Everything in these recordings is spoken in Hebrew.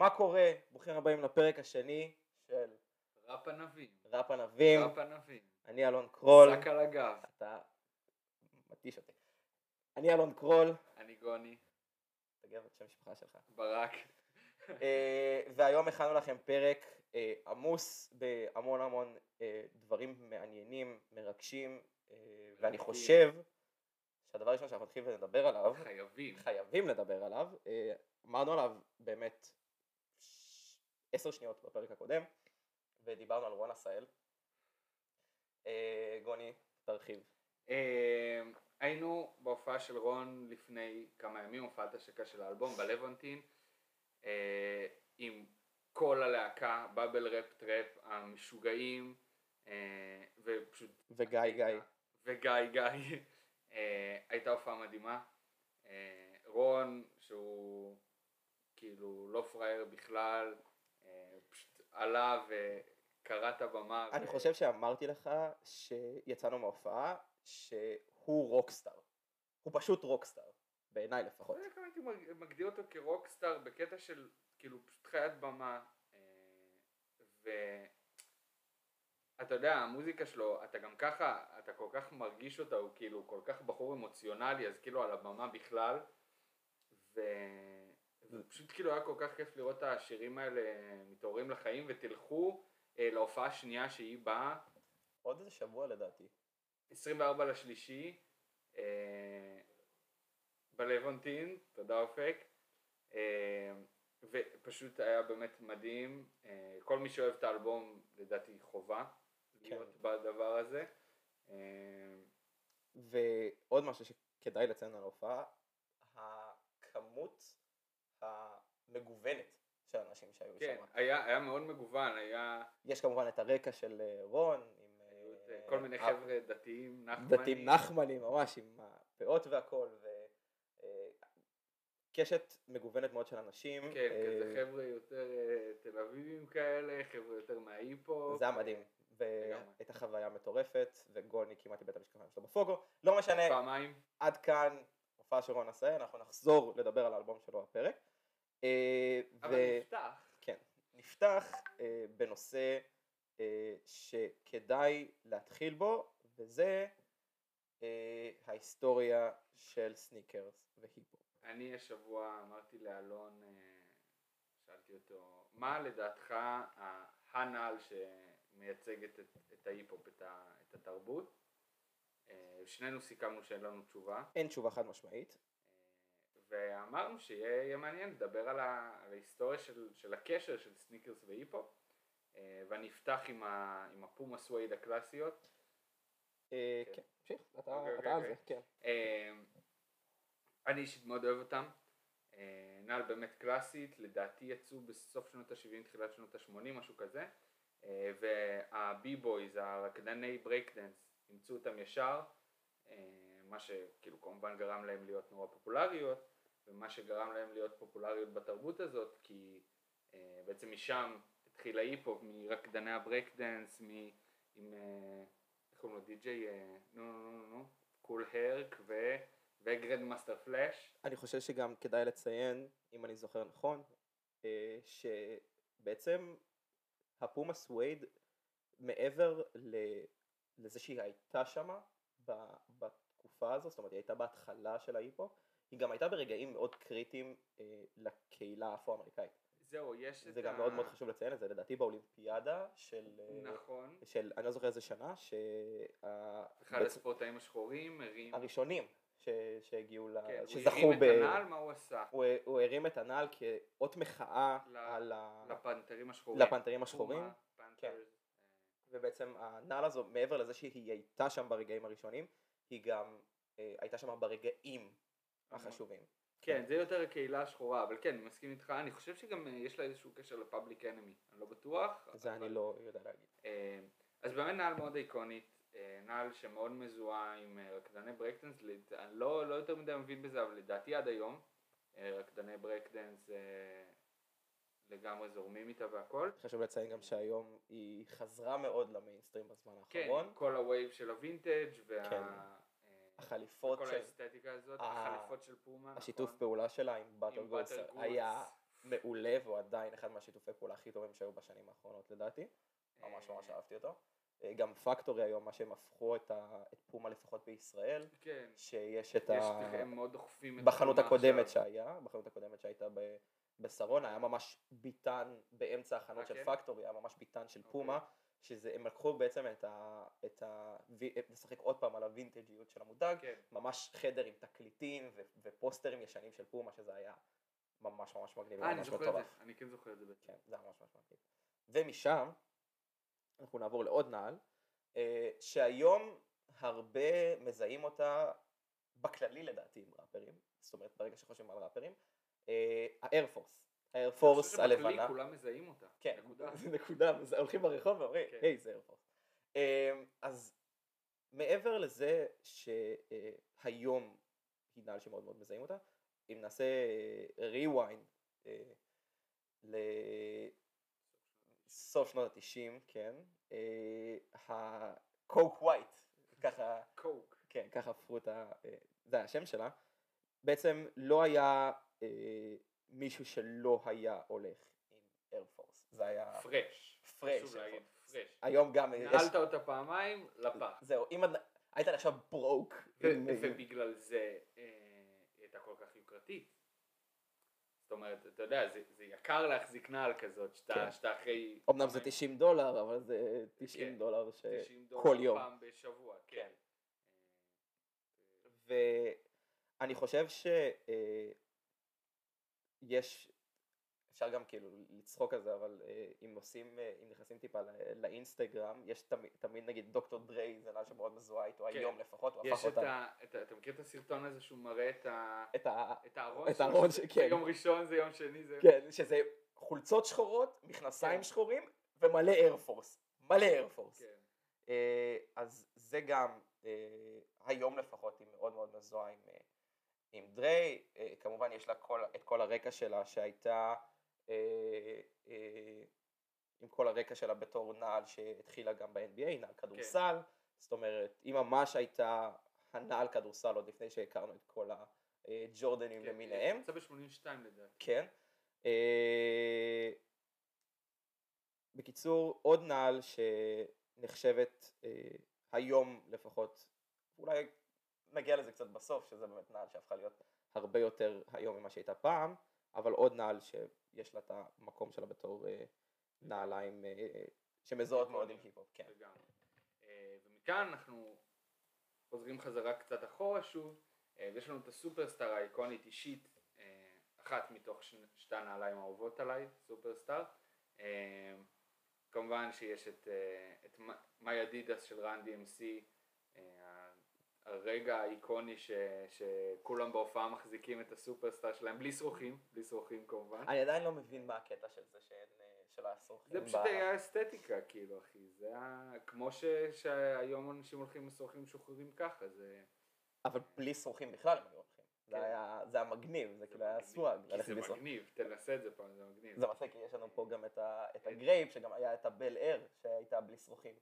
מה קורה? ברוכים הבאים לפרק השני של ראפ ענבים. ראפ ענבים. ראפ ענבים. אני אלון קרול. שק על הגב. אתה מתיש אותי. אני אלון קרול. אני גוני. תגיד את שם המשפחה שלך. ברק. אה, והיום הכנו לכם פרק אה, עמוס בהמון המון אה, דברים מעניינים, מרגשים, ואני. חושב שהדבר הראשון שאנחנו נתחיל ונדבר עליו, חייבים. חייבים לדבר עליו, אמרנו עליו באמת עשר שניות בפרק הקודם, ודיברנו על רון עשהאל. אה, גוני, תרחיב. אה, היינו בהופעה של רון לפני כמה ימים, הופעת השקה של האלבום בלבונטין, אה, עם כל הלהקה, בבל ראפ טראפ, המשוגעים, ופשוט... וגיא גיא. וגיא גיא. הייתה הופעה מדהימה. רון, שהוא כאילו לא פראייר בכלל, עלה וקרע את הבמה. אני ו- חושב שאמרתי לך שיצאנו מההופעה שהוא רוקסטאר. הוא פשוט רוקסטאר, בעיניי לפחות. לא יודע כמה הייתי מג- מגדיר אותו כרוקסטאר בקטע של כאילו פשוט חיית במה אה, ואתה יודע המוזיקה שלו אתה גם ככה אתה כל כך מרגיש אותה הוא כאילו כל כך בחור אמוציונלי אז כאילו על הבמה בכלל ו... ופשוט כאילו היה כל כך כיף לראות את השירים האלה מתעוררים לחיים ותלכו אה, להופעה השנייה שהיא באה עוד איזה שבוע לדעתי. 24 לשלישי אה, בלוונטין, תודה אופק, אה, ופשוט היה באמת מדהים, אה, כל מי שאוהב את האלבום לדעתי חובה להיות בדבר הזה. אה, ועוד משהו שכדאי לציין על ההופעה, הכמות המגוונת של האנשים שהיו כן, שם. היה, היה מאוד מגוון, היה יש כמובן את הרקע של אה, רון, עם אה, אה, כל מיני חבר'ה דתיים, נחמנים. דתיים נחמנים ממש, עם הפאות והכל, וקשת מגוונת מאוד של אנשים. כן, כזה חבר'ה יותר תל אביבים כאלה, חבר'ה יותר מההיפ-הופ. זה היה מדהים. והייתה חוויה מטורפת, וגוני כמעט איבד את המשקפיים שלו בפוגו. לא משנה, פעמיים. עד כאן הופעה של רון עשהאל, אנחנו נחזור לדבר על האלבום שלו בפרק. אה, אבל ו- נפתח. כן, נפתח אה, בנושא אה, שכדאי להתחיל בו, וזה ההיסטוריה של סניקרס והיפ-הופ. אני השבוע אמרתי לאלון, שאלתי אותו, מה לדעתך הנעל שמייצגת את, את ההיפ-הופ, את, ה- את התרבות? שנינו סיכמנו שאין לנו תשובה, אין תשובה חד משמעית. ואמרנו שיהיה יהיה מעניין לדבר על, ההיסטוריה של, של הקשר של סניקרס והיפ-הופ, אה, ואני אפתח עם, ה, עם ה Puma Suede הקלאסיות. אה, כן. כן, תמשיך, אתה אוקיי, אתה על אוקיי, זה, כן. אה, אני אישית מאוד אוהב אותם. נעל באמת קלאסית, לדעתי יצאו בסוף שנות ה-70, תחילת שנות ה-80, משהו כזה. אה, וה b-boys, הרקדני ברייקדנס, אימצו אותם ישר, מה שכאילו כמובן גרם להם להיות נורא פופולריות, ומה שגרם להם להיות פופולריות בתרבות הזאת, כי אה, בעצם משם התחיל ההיפ-הופ, מרקדני הברייקדנס, מ... עם, אה, איך קוראים לו? די.ג'יי, אה, נו נו נו נו, Kool Herc ו... ו Grandmaster Flash. אני חושב שגם כדאי לציין, אם אני זוכר נכון, אה, שבעצם ה Puma Suede, מעבר ל- לזה שהיא הייתה שמה בתקופה הזאת, זאת אומרת היא הייתה בהתחלה של ההיפ-הופ, היא גם הייתה ברגעים מאוד קריטיים אה, לקהילה האפרו-אמריקאית. זהו, יש את זה גם ה... מאוד מאוד חשוב לציין את זה, לדעתי באולימפיאדה של, אה, נכון. של אני לא זוכר איזה שנה, אחד הספורטאים השחורים הרים... שהראשונים ש- שהגיעו, ל- כן, הוא שזכו הרים את. הנעל, מה הוא עשה? הוא, הוא הרים את הנעל כאות מחאה ל- על ה... לפנתרים השחורים. לפנתרים השחורים, פומה, פנתרס, ובעצם הנעל הזו, מעבר לזה שהיא הייתה שם ברגעים הראשונים, היא גם אה, הייתה שם ברגעים החשובים. כן, זה יותר הקהילה השחורה, אבל כן, אני מסכים איתך, אני חושב שגם אה, יש לה איזשהו קשר ל Public Enemy, אני לא בטוח. זה אבל- אני לא יודע להגיד. אה, אז באמת נעל מאוד איקונית, אה, נעל שמאוד מזוהה עם רקדני ברייקדנס, לד- אני לא, לא יותר מדי מבין בזה, אבל לדעתי עד היום, רקדני ברייקדנס אה, לגמרי זורמים איתה והכל. חשוב לציין גם שהיום היא חזרה מאוד למיינסטרים בזמן כן, האחרון. כל ה vibe של הווינטג' וה... כן. אה, החליפות כל של... האסתטיקה הזאת, החליפות של פומה, השיתוף נכון? פעולה שלה עם באטל Goods, היה מעולה והוא עדיין אחד מהשיתופי פעולה הכי טובים שהיו בשנים האחרונות לדעתי. ממש ממש אה, אהבתי אותו. אה, גם פקטורי היום, מה שהם הפכו את, ה, את פומה לפחות בישראל, כן, שיש את יש, ה... הם מאוד דוחפים את בחנות הקודמת עכשיו. שהיה, בחנות הקודמת שהייתה ב, בשרונה, היה ממש ביטן באמצע החנות אה, של כן? פקטורי, היה ממש ביטן של אוקיי. פומה, שזה, הם לקחו בעצם את ה... את ה... לשחק עוד פעם על הווינטג'יות של המותג, כן, ממש חדר עם תקליטים ו- ופוסטרים ישנים של פומה, שזה היה ממש ממש מגניב, אה, אני זוכר את זה. אני כן זוכר את זה. כן, זה היה ממש ממש מגניב. ומשם אנחנו נעבור לעוד נעל, אה, שהיום הרבה מזהים אותה בכללי לדעתי עם ראפרים, זאת אומרת ברגע שחושבים על ראפרים, האיירפורס, האיירפורס חושב הלבנה, כולם מזהים אותה. כן, נקודה. זה נקודה, זה- הולכים ברחוב ואומרים, כן. היי זה איירפורס. אז מעבר לזה שהיום היא נעל שמאוד מאוד מזהים אותה, אם נעשה rewind אה, לסוף שנות התשעים, כן, אה, הקוק ווייט, ככה, קוק. כן, ככה הפכו את ה... אה, זה השם שלה, בעצם לא היה אה, מישהו שלא היה הולך עם איירפורס, זה היה פרש. פרש. פרש. היום גם. נעלת אותה פעמיים, לפח. זהו, אם היית עכשיו ברוק, ובגלל זה אה, היא הייתה כל כך יוקרתית. זאת אומרת, אתה יודע, זה, זה יקר להחזיק נעל כזאת, שאתה, כן. שאתה אחרי... אמנם זה חמש- 90 דולר, אבל זה 90 כן, דולר ש... 90 דולר יום. פעם בשבוע, כן. כן. ואני חושב שיש, אפשר גם כאילו לצחוק על זה, אבל אה, אם עושים, אה, אם נכנסים טיפה לא- לאינסטגרם, יש תמיד, תמיד נגיד דוקטור דריי, זה נעל שמאוד מזוהה איתו כן. היום לפחות, הוא יש הפך אותה, ה... את ה- אתה מכיר את הסרטון הזה שהוא מראה את ה... את ה... את הארון את הארון ש- כן. יום ראשון זה יום שני זה... כן, שזה חולצות שחורות, מכנסיים כן. שחורים ומלא איירפורס, מלא איירפורס. כן. אה, אז זה גם, היום לפחות היא מאוד מאוד מזוהה עם, עם דריי, אה, כמובן יש לה כל, את כל הרקע שלה שהייתה אה, אה, עם כל הרקע שלה בתור נעל שהתחילה גם ב-NBA, נעל כדורסל, זאת אומרת היא ממש הייתה הנעל כדורסל עוד לפני שהכרנו את כל הג'ורדנים כן, למיניהם. יצא ב-82 לדעתי. כן. בקיצור, עוד נעל שנחשבת היום לפחות, אולי נגיע לזה קצת בסוף, שזה באמת נעל שהפכה להיות הרבה יותר היום ממה שהייתה פעם, אבל עוד נעל שיש לה את המקום שלה בתור אה, נעליים אה, שמזוהות מאוד עם היפ-הופ, כן. לגמרי. אה, ומכאן אנחנו חוזרים חזרה קצת אחורה שוב, אה, ויש לנו את הסופרסטאר האיקונית אישית, אה, אחת מתוך שתי הנעליים האהובות עליי, סופרסטאר. אה, כמובן שיש את, אה, את מאי אדידס של רן DMC, אה, הרגע האיקוני ש, שכולם בהופעה מחזיקים את הסופרסטאר שלהם, בלי שרוכים, בלי שרוכים כמובן. אני עדיין לא מבין מה הקטע של זה שאין, אה, של הסורכים. זה פשוט היה אסתטיקה, כאילו, אחי. זה היה כמו ש... שהיום אנשים הולכים לשוחים משוחררים ככה, זה... אבל בלי שרוכים בכלל הם היו הולכים. זה כן. היה, זה היה מגניב, זה כאילו היה. סוואג כי זה. מגניב, תנסה את זה פעם, זה מגניב. זה מצחיק, כי יש לנו פה גם את, ה, את הגרייפ, שגם היה את הבל אר, שהייתה בלי שרוכים,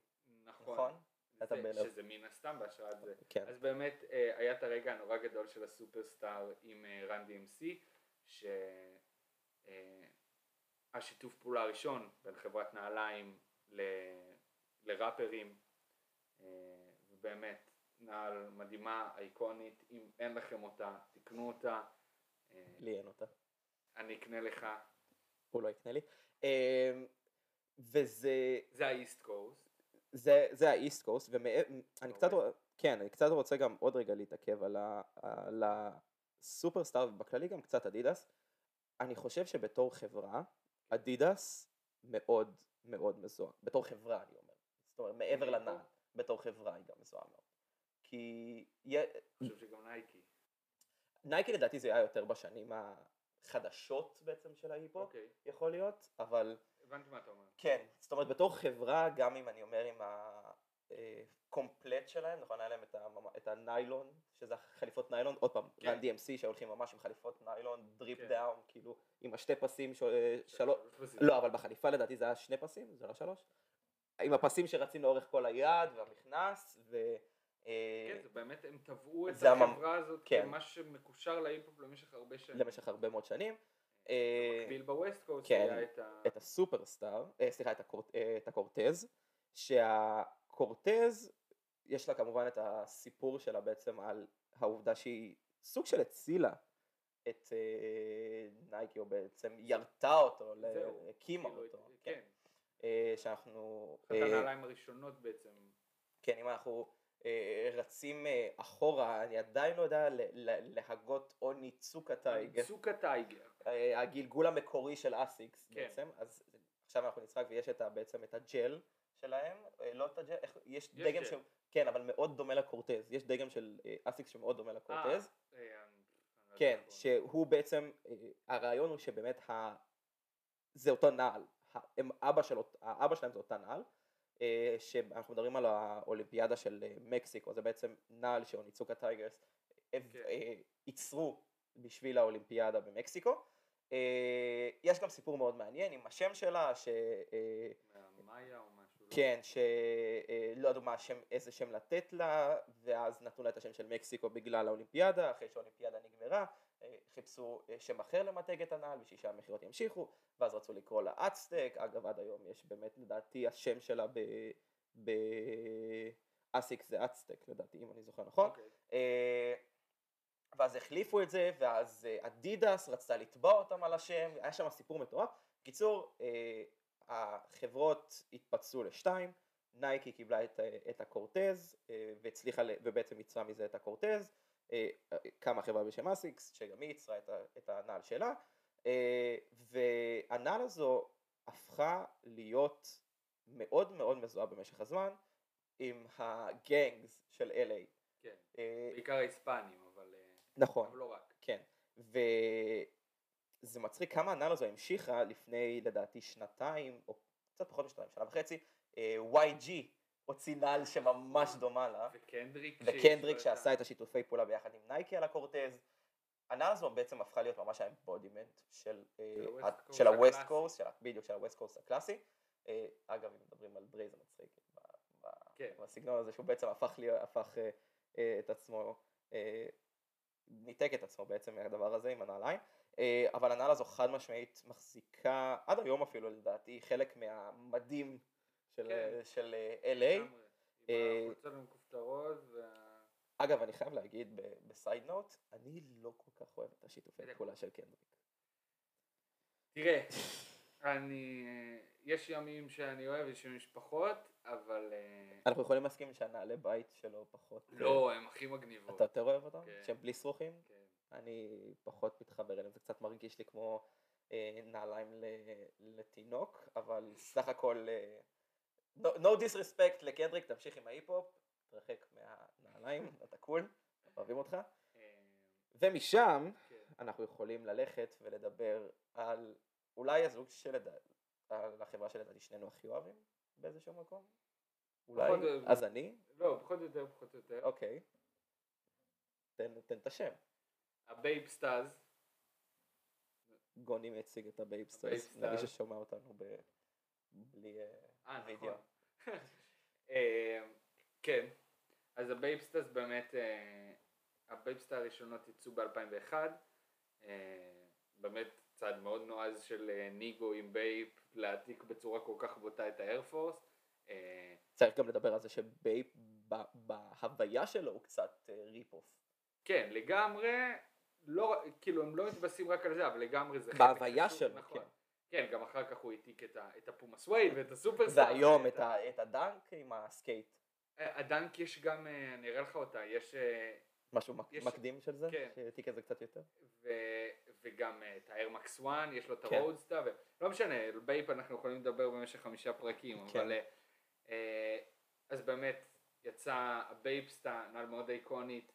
נכון. אתה בלב. שזה מן הסתם בהשראת זה. כן. אז באמת אה, היה את הרגע הנורא גדול של הסופרסטאר עם אה, רן DMC, שהשיתוף פעולה הראשון בין חברת נעליים ל- לראפרים, אה, ובאמת נעל מדהימה, אייקונית, אם אין לכם אותה, תקנו אותה, אה, לי אין אותה, אני אקנה לך, הוא לא יקנה לי. וזה זה האיסט קוסט, זה, זה האיסט קוסט, ואני קצת? רוצ- כן, אני קצת רוצה גם עוד רגע להתעכב על, ה, על הסופרסטאר, ובכללי גם קצת אדידס. אני חושב שבתור חברה, אדידס מאוד מאוד מזוהה, בתור חברה אני אומר, זאת אומרת מעבר נייקי? לנעל, בתור חברה היא גם מזוהה מאוד. כי אני חושב שגם נייקי. נייקי לדעתי זה היה יותר בשנים החדשות בעצם של ההיפ-הופ, אוקיי, יכול להיות, אבל הבנתי מה אתה אומר. כן, זאת אומרת בתור חברה, גם אם אני אומר עם הקומפלט שלהם, נכון, היה להם את, הממ- את הניילון, שזה החליפות ניילון, עוד פעם, כן. Run DMC שהולכים ממש עם חליפות ניילון, drip כן. down, כאילו, עם השתי פסים, ש... שלוש, לא, אבל בחליפה לדעתי זה היה שני פסים, זה לא שלוש, עם הפסים שרצים לאורך כל היד והמכנס, ו... אה, כן, זה באמת, הם טבעו את החברה הזאת כן. כמה שמקושר להיפ-הופ למשך הרבה שנים. למשך הרבה מאוד שנים. אה, מקביל ב West Coast כן, היה את ה... את ה Superstar, אה, סליחה, את, ה Cor, אה, את ה Cortez, שה Cortez, יש לה כמובן את הסיפור שלה בעצם על העובדה שהיא סוג של הצילה את אה, נייקי, או בעצם ירתה אותו, הקימה כאילו, אותו. כן. כן. שאנחנו... אחת הנעליים הראשונות בעצם. כן, אם אנחנו רצים אה, אחורה, אני עדיין לא יודע להגות Onitsuka Tiger, Tsuka Tiger. אה, הגלגול המקורי של אסיקס כן. בעצם, אז עכשיו אנחנו נצחק ויש את ה, בעצם את הג'ל שלהם, אה, לא את הג'ל, איך, יש יש דגם. של, כן, אבל מאוד דומה ל Cortez, יש דגם של אה, אסיקס שמאוד דומה לקורטז, אה, אה, לא כן, שהוא בעצם, אה, הרעיון הוא שבאמת ה... זה אותו נעל, הם אבא של, האבא שלהם זה אותה נעל, אה, שאנחנו מדברים על האולימפיאדה של אה, מקסיקו, זה בעצם נעל ש Onitsuka Tigers אה, כן. אה, ייצרו בשביל האולימפיאדה במקסיקו. אה, יש גם סיפור מאוד מעניין עם השם שלה, ש... אה. מהמאיה או משהו. לא? כן, שלא ידעו מה השם, איזה שם לתת לה, ואז נתנו לה את השם של מקסיקו בגלל האולימפיאדה, אחרי שהאולימפיאדה נגמרה, אה, חיפשו אה, שם אחר למתג את הנעל בשביל שהמכירות ימשיכו, ואז רצו לקרוא לה אצטק, אגב עד היום יש באמת לדעתי השם שלה ב... ב... אסיקס זה אצטק לדעתי אם אני זוכר נכון, אוקיי. אה, ואז החליפו את זה, ואז אה, אדידס רצתה לתבוע אותם על השם, היה שם סיפור מטורף. בקיצור, אה, החברות התפצלו לשתיים, נייקי קיבלה את, את הקורטז, אה, והצליחה, ובעצם ייצרה מזה את הקורטז, אה, אה, קמה חברה בשם אסיקס, שגם היא ייצרה את, את הנעל שלה, אה, והנעל הזו הפכה להיות מאוד מאוד מזוהה במשך הזמן עם הגנגס של LA. כן. אה, בעיקר ההיספנים, אבל אה, נכון. אבל לא רק. כן, וזה מצחיק כמה הנעל הזו המשיכה לפני לדעתי שנתיים, או קצת פחות משנתיים, שנה וחצי, אה, YG הוציא נעל שממש דומה לה, וקנדריק. וקנדריק שעשה את השיתופי פעולה ביחד עם נייקי על ה Cortez. הנעל הזו בעצם הפכה להיות ממש ה embodiment של, אה, של ה- ה-West Coast של ה-West הקלאסי. Coast, של ה- בדיוק של ה-West Coast הקלאסי. אה, אגב, אם מדברים על דריי זה מצחיק, כן. בסגנון הזה שהוא בעצם הפך אה, אה, את עצמו, אה, ניתק את עצמו בעצם מהדבר הזה עם הנעליים, אה, אבל הנעל הזו חד משמעית מחזיקה, עד היום אפילו לדעתי, חלק מהמדים של, כן. של אה, LA. לגמרי. אה, עם החולצות המכופתרות וה... אגב, אני חייב להגיד בסייד נוט, אני לא כל כך אוהב את השיתופי. פעולה של קנדריק. תראה, אני... יש ימים שאני אוהב, יש ימים שפחות, אבל... אה, אנחנו יכולים להסכים שהנעלי בית שלו פחות... לא, הם הכי מגניבות. אתה יותר אוהב אותם? כן. שהם בלי שרוכים? כן. אני פחות מתחבר אליהם, זה קצת מרגיש לי כמו אה, נעליים ל- לתינוק, אבל סך הכל, אה, no, no disrespect לקנדריק, תמשיך עם ההיפ-הופ, תרחק מהנעליים, אתה קול, אוהבים אותך. אה, ומשם כן. אנחנו יכולים ללכת ולדבר על אולי הזוג שלדעתי, על החברה שלדעתי שנינו הכי אוהבים באיזשהו מקום. אולי. אז אני, לא, פחות או יותר, פחות או יותר. אוקיי. תן, את השם. ה Bapestas. גוני מציג את ה Bapestas, ה Bapestas. למי ששומע אותנו. בלי אה, אה. נכון. אה, כן, אז ה Bapestas באמת, אה, ה Bapesta הראשונות יצאו ב-2001, באמת צעד מאוד נועז של אה, Nigo עם Bape להעתיק בצורה כל כך בוטה את ה Air Force. אה, צריך גם לדבר על זה ש Bape בהוויה שלו הוא קצת rip-off. כן, לגמרי, לא, כאילו הם לא מתבססים רק על זה, אבל לגמרי זה חלק בהוויה שלו, נכון. כן. כן, גם אחר כך הוא העתיק את, ה Puma Suede ואת ה Superstar. והיום ואת את ה- את ה Dunk עם הסקייט. אה, הדנק יש גם, אה, אני אראה לך אותה, יש, אה, משהו יש- מקדים של זה? כן. שהעתיק את זה קצת יותר? ו, וגם את ה Air Max 1, יש לו את כן. ה Roadsta, ולא משנה, Bape אנחנו יכולים לדבר במשך חמישה פרקים, כן. אבל אז באמת יצא ה Bapesta, נעל מאוד איקונית,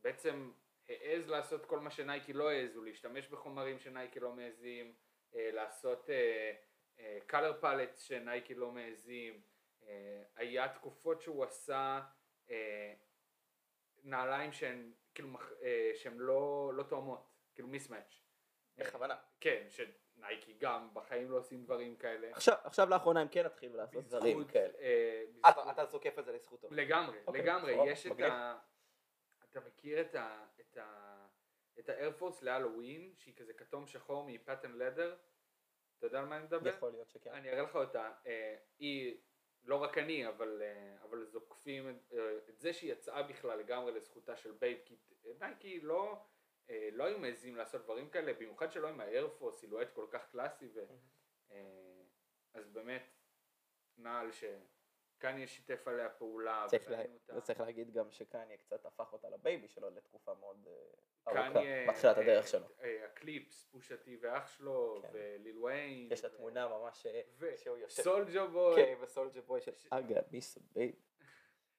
בעצם העז לעשות כל מה שנייקי לא העזו, להשתמש בחומרים שנייקי לא מעזים, לעשות אה, אה, color palettes שנייקי לא מעזים, אה, היה תקופות שהוא עשה אה, נעליים שהן כאילו אה, שהן לא, לא תואמות, כאילו מיסמאץ'. בכוונה. כן, שנייקי גם בחיים לא עושים דברים כאלה. עכשיו, עכשיו לאחרונה הם כן התחילו לעשות בזכות, דברים כאלה. אה, בזכות- אתה זוקף את זה לזכותו. לגמרי, אוקיי, לגמרי, יש את. ה... אתה מכיר את ה... את ה... את ה Air Force להלואוין, שהיא כזה כתום שחור מ patent leather, אתה יודע על מה אני מדבר? יכול להיות שכן. אני אראה לך אותה, אה, היא, לא רק אני, אבל, אה, אבל זוקפים את, אה, את זה שהיא יצאה בכלל לגמרי לזכותה של Bape, כי נייקי לא, אה, לא היו מעזים לעשות דברים כאלה, במיוחד שלא עם ה Air Force, silhouette כל כך קלאסי, ו, אה, אז באמת, נעל שקניה שיתף עליה פעולה, צריך, לה... אותה. צריך להגיד גם שקניה קצת הפך אותה לבייבי שלו לתקופה מאוד קניה, בתחילת הדרך אה, שלו. אה, הקליפס, פושטי ואח שלו, כן. וליל ויין, יש לה תמונה ממש אה, שהוא יושב, סולג'ו בוי, כן, וסולג'ר בוי של אגה מיס בייב.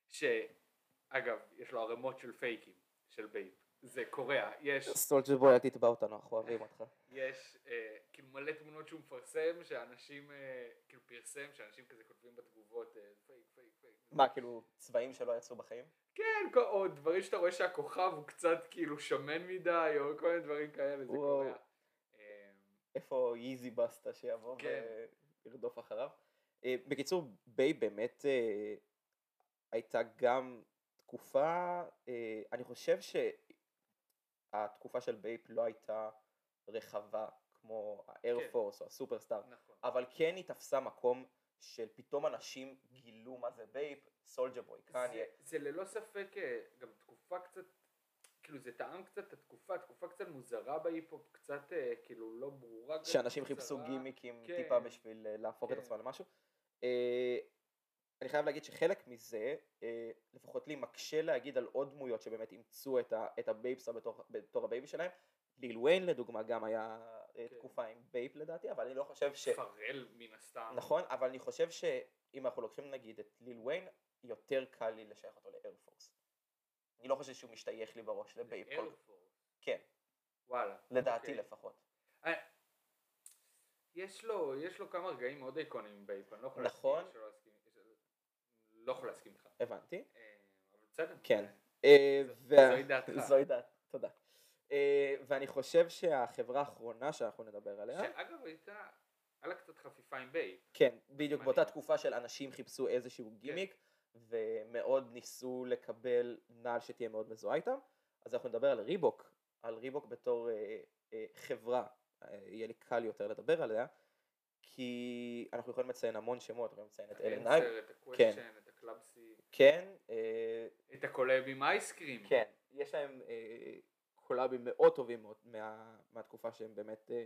שאגב, יש לו ערימות של פייקים של בייב, זה קורע, יש, סולג'ר בוי אל תתבע אותנו, אנחנו אוהבים אותך. יש אה, כאילו מלא תמונות שהוא מפרסם, שאנשים, אה, כאילו פרסם, שאנשים כזה כותבים בתגובות, אה, פייק, פייק, פייק. מה, כאילו צבעים שלא יצאו בחיים? כן, או דברים שאתה רואה שהכוכב הוא קצת כאילו שמן מדי, או כל מיני דברים כאלה, זה. קורע. אה, איפה Yeezy Busta שיבוא כן. וירדוף אחריו. אה, בקיצור, Bape באמת אה, הייתה גם תקופה, אה, אני חושב שהתקופה של Bape לא הייתה רחבה כמו ה Air Force או ה Superstar, נכון. אבל כן היא תפסה מקום של פתאום אנשים גילו מה זה Bape, סולג'ר בוי, קניה. זה, ללא ספק אה, גם תקופה קצת, כאילו זה טעם קצת את התקופה, תקופה קצת מוזרה בהיפ-הופ, קצת אה, כאילו לא ברורה. שאנשים. חיפשו גימיקים כן. טיפה בשביל אה, להפוך את כן. עצמם למשהו. אה, אני חייב להגיד שחלק מזה, אה, לפחות לי, מקשה להגיד על עוד דמויות שבאמת אימצו את, ה, את ה Bapesta בתור, בתור ה baby שלהם. ליל ויין לדוגמה גם היה. תקופה עם Bape לדעתי, אבל אני לא חושב ש... פרל מן הסתם. נכון, אבל אני חושב שאם אנחנו לוקחים נגיד את ליל ויין, יותר קל לי לשייך אותו ל Air Force. אני לא חושב שהוא משתייך לי בראש ל Bape. כל- Air Force. כן, וואלה. לדעתי אוקיי. לפחות. אה, יש לו, יש לו כמה רגעים מאוד איקוניים עם Bape, אני לא יכול נכון. להסכים, לא יכול להסכים איתך. הבנתי. אה, אבל בסדר. כן. אה, זו- וה- זוהי דעתך. זוהי דעת, תודה. אה, ואני חושב שהחברה האחרונה שאנחנו נדבר עליה, שאגב הייתה, היה לה קצת חפיפה עם Bape. כן, בדיוק באותה. תקופה של אנשים חיפשו איזשהו גימיק, ומאוד ניסו לקבל נעל שתהיה מאוד מזוהה איתם, אז אנחנו נדבר על Reebok, על Reebok בתור אה, אה, חברה, יהיה לי קל יותר לדבר עליה, כי אנחנו יכולים לציין המון שמות, יכולים לציין את אלן האנסר, את ה Question, את ה Club C, כן, אה, את הקולב עם אייסקרים. כן, יש להם אה, קולאבים מאוד טובים מה, מהתקופה שהם באמת, אה,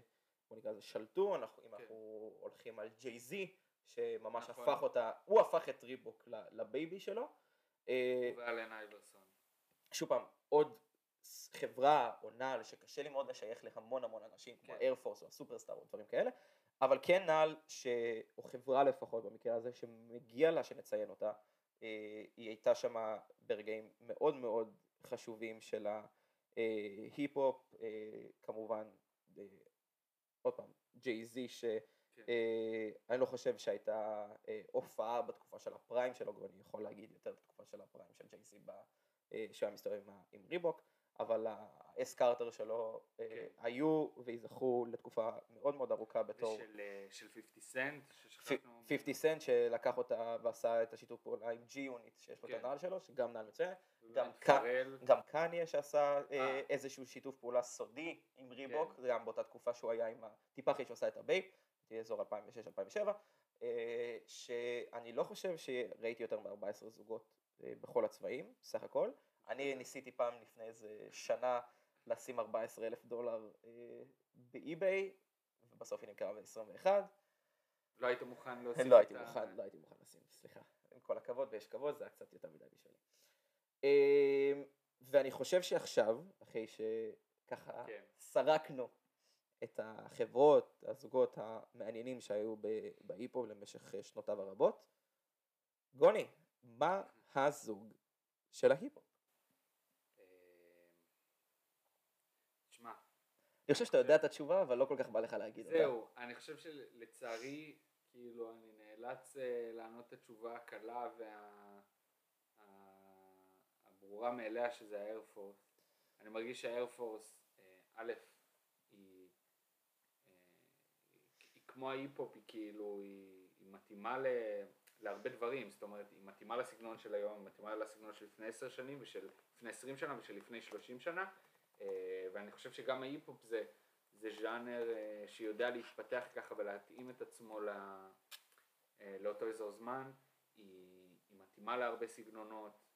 בוא נקרא לזה שלטו, אנחנו, אם כן. אנחנו הולכים על ג'יי זי, שממש נכון. הפך אותה, הוא הפך את ריבוק לבייבי שלו. אה, ואלן אייברסון. שוב פעם, עוד חברה או נעל שקשה לי מאוד לשייך להמון המון אנשים, כמו כן. איירפורס או הסופרסטאר או דברים כאלה, אבל כן נעל, ש... או חברה לפחות במקרה הזה, שמגיע לה שנציין אותה, אה, היא הייתה שם ברגעים מאוד מאוד חשובים של ההיפ-הופ, אה, כמובן, אה, עוד פעם, ג'יי זי, שאני כן. לא חושב שהייתה אה, הופעה בתקופה של הפריים שלו, אני יכול להגיד יותר בתקופה של הפריים של ג'יי זי אה, שהוא היה מסתובב עם, ריבוק, אבל האס קארטר שלו אה, כן. היו וייזכרו לתקופה מאוד מאוד ארוכה בתור של 50 סנט, ששכחנו. 50 סנט שלקח אותה ועשה את השיתוף פעולה עם G-Unit שיש לו את כן. הנעל שלו, שגם נעל מצוין, גם פרל. גם קניה שעשה אה, אה. איזשהו שיתוף פעולה סודי עם Reebok, כן. גם באותה תקופה שהוא היה עם הטיפה אחרי שהוא עשה את ה Bape, זה אזור 2006-2007, אה, שאני לא חושב שראיתי יותר מ-14 זוגות אה, בכל הצבעים, סך הכל. אני ניסיתי פעם לפני איזה שנה לשים 14 אלף דולר אה, באי-ביי, ובסוף היא נמכרה ב-21. לא היית מוכן להוסיף לא הייתי את ה- מוכן, לא הייתי מוכן לשים, סליחה. עם כל הכבוד, ויש כבוד, זה היה קצת יותר מדי בשבילי. אמ, ואני חושב שעכשיו, אחרי שככה כן. סרקנו את החברות, הזוגות המעניינים שהיו בהיפו למשך שנותיו הרבות, גוני, מה הזוג של ההיפו? אה, תשמע, אני חושב שאתה יודע את התשובה, אבל לא כל כך בא לך להגיד אותה. זהו, אני חושב שלצערי, כאילו, אני נאלץ אה, לענות את התשובה הקלה והברורה מאליה שזה האיירפורס. אני מרגיש שהאיירפורס, א', היא, אה, היא כמו ההיפ-הופ, היא כאילו, היא, היא מתאימה ל... להרבה דברים, זאת אומרת, היא מתאימה לסגנון של היום, היא מתאימה לסגנון של לפני עשר שנים ושל לפני עשרים שנה ושל לפני שלושים שנה, אה, ואני חושב שגם ההיפ-הופ זה, זה ז'אנר אה, שיודע להתפתח ככה ולהתאים את עצמו לא, אה, לאותו אזור זמן, היא, היא מתאימה להרבה סגנונות, אה,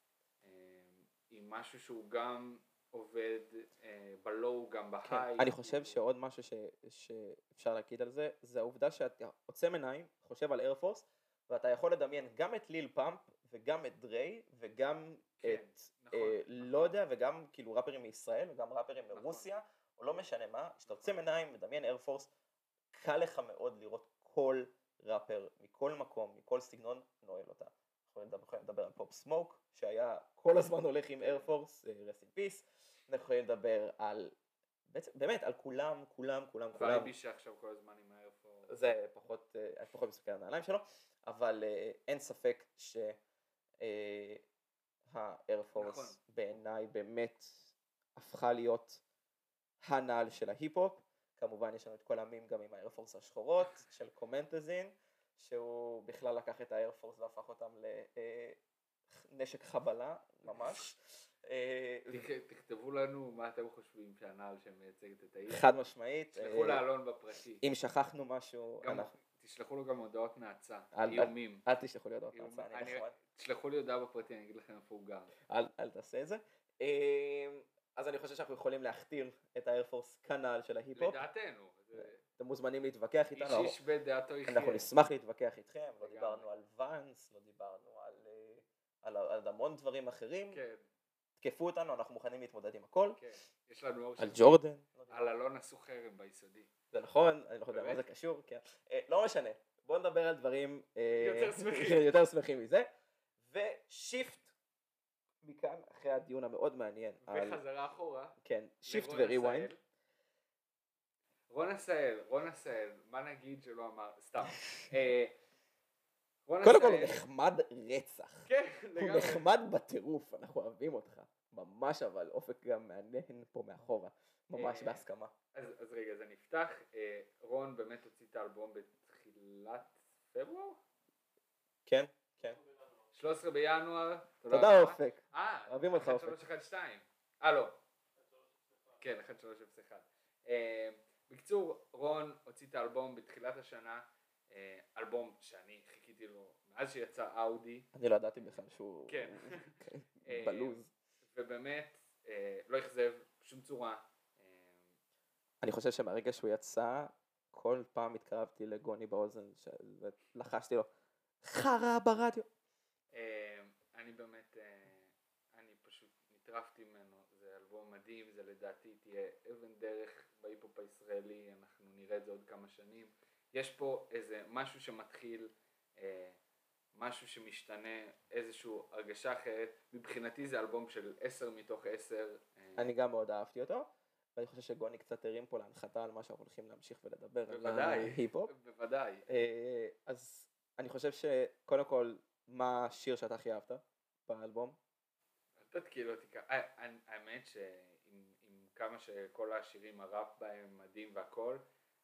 היא משהו שהוא גם עובד אה, בלואו גם בהיי. כן, אני חושב שעוד משהו ש, שאפשר להגיד על זה, זה העובדה שאתה עוצם עיניים, חושב על איירפורס, ואתה יכול לדמיין גם את ליל פאמפ וגם את דריי וגם כן, את, נכון, אה, נכון. לא יודע, וגם כאילו ראפרים מישראל וגם ראפרים נכון. מרוסיה, או לא משנה מה, כשאתה עוצם עיניים, מדמיין Air Force, קל לך מאוד לראות כל ראפר מכל מקום, מכל סגנון, נועל אותה. יכולים לדבר- על פופ סמוק, שהיה כל הזמן הולך עם Air Force, rest in peace, אנחנו יכולים לדבר על, בעצם, באמת, על כולם, כולם, כולם, כולם. וייבי שעכשיו כל הזמן עם ה Air Force. זה פחות, אה, אני פחות מסתכל על הנעליים שלו, אבל אה, אין ספק שהאיירפורס נכון. בעיניי באמת הפכה להיות הנעל של ההיפ-הופ. כמובן יש לנו את כל המים גם עם האיירפורס השחורות של קומנטזין, שהוא בכלל לקח את האיירפורס והפך אותם לנשק חבלה ממש. אה, תכ- תכתבו לנו מה אתם חושבים שהנעל שמייצגת את העיר. חד משמעית. תשלחו אה, לאלון בפרטי. אם שכחנו משהו, אנחנו- תשלחו לו גם הודעות נאצה, איומים. אל תשלחו לי הודעות נאצה, אני נחמד. תשלחו לי הודעה בפרטי, אני אגיד לכם איפה הוא גר. אל, תעשה את זה. אז אני חושב שאנחנו יכולים להכתיר את האיירפורס כנ"ל של ההיפ-הופ. לדעתנו. אתם מוזמנים להתווכח איש איתנו. איש בדעתו יחיה. אנחנו נשמח להתווכח איתכם. לא. דיברנו על ואנס, לא דיברנו על, אה, על, על המון דברים אחרים. כן, תקפו אותנו, אנחנו מוכנים להתמודד עם הכל. כן. יש לנו אור על של- ג'ורדן. לא. על אלון עשו חרם ביסודי. זה נכון, אני לא יודע מה? זה קשור. כן. אה, לא משנה. בואו נדבר על דברים אה, יותר שמחים. מזה. ו shift מכאן, אחרי הדיון המאוד מעניין. על- וחזרה אחורה. כן, shift ו rewind. רון עשהאל, רון עשהאל, מה נגיד שלא אמר, סתם. אה, קודם כל הוא נחמד רצח. כן, הוא לגמרי. נחמד בטירוף, אנחנו אוהבים אותך. ממש אבל, אופק גם מהנהן פה מאחורה. ממש אה, בהסכמה. אז, אז רגע, אז אני אפתח. אה, רון באמת הוציא את האלבום בתחילת פברואר? כן, כן. 13 בינואר. תודה רבה. אופק. אה, אוהבים אותך, אופק. 1312. אה, לא. כן, 1301. בקיצור, רון הוציא את האלבום בתחילת השנה, אה, אלבום שאני חיכיתי לו מאז שיצא אאודי, אני לא ידעתי בכלל שהוא כן. אה, בלוז. ובאמת אה, לא אכזב בשום צורה. אני חושב שמהרגע שהוא יצא, כל פעם התקרבתי לגוני באוזן ולחשתי לו, חרא ברדיו. אני באמת, אני פשוט נטרפתי ממנו, זה אלבום מדהים, זה לדעתי תהיה אבן דרך בהיפ-הופ הישראלי, אנחנו נראה את זה עוד כמה שנים. יש פה איזה משהו שמתחיל, אה, משהו שמשתנה, איזושהי הרגשה אחרת. מבחינתי זה אלבום של 10 מתוך 10. אה, אני גם מאוד אהבתי אותו, ואני חושב שגוני קצת הרים פה להנחתה על מה שאנחנו הולכים להמשיך ולדבר על בוודאי, ההיפ-הופ. בוודאי. אה, אז אני חושב שקודם כל, מה השיר שאתה הכי אהבת באלבום? אתה תתקיל אותי ככה. אה, האמת עם כמה שכל השירים הראפ בהם מדהים והכל,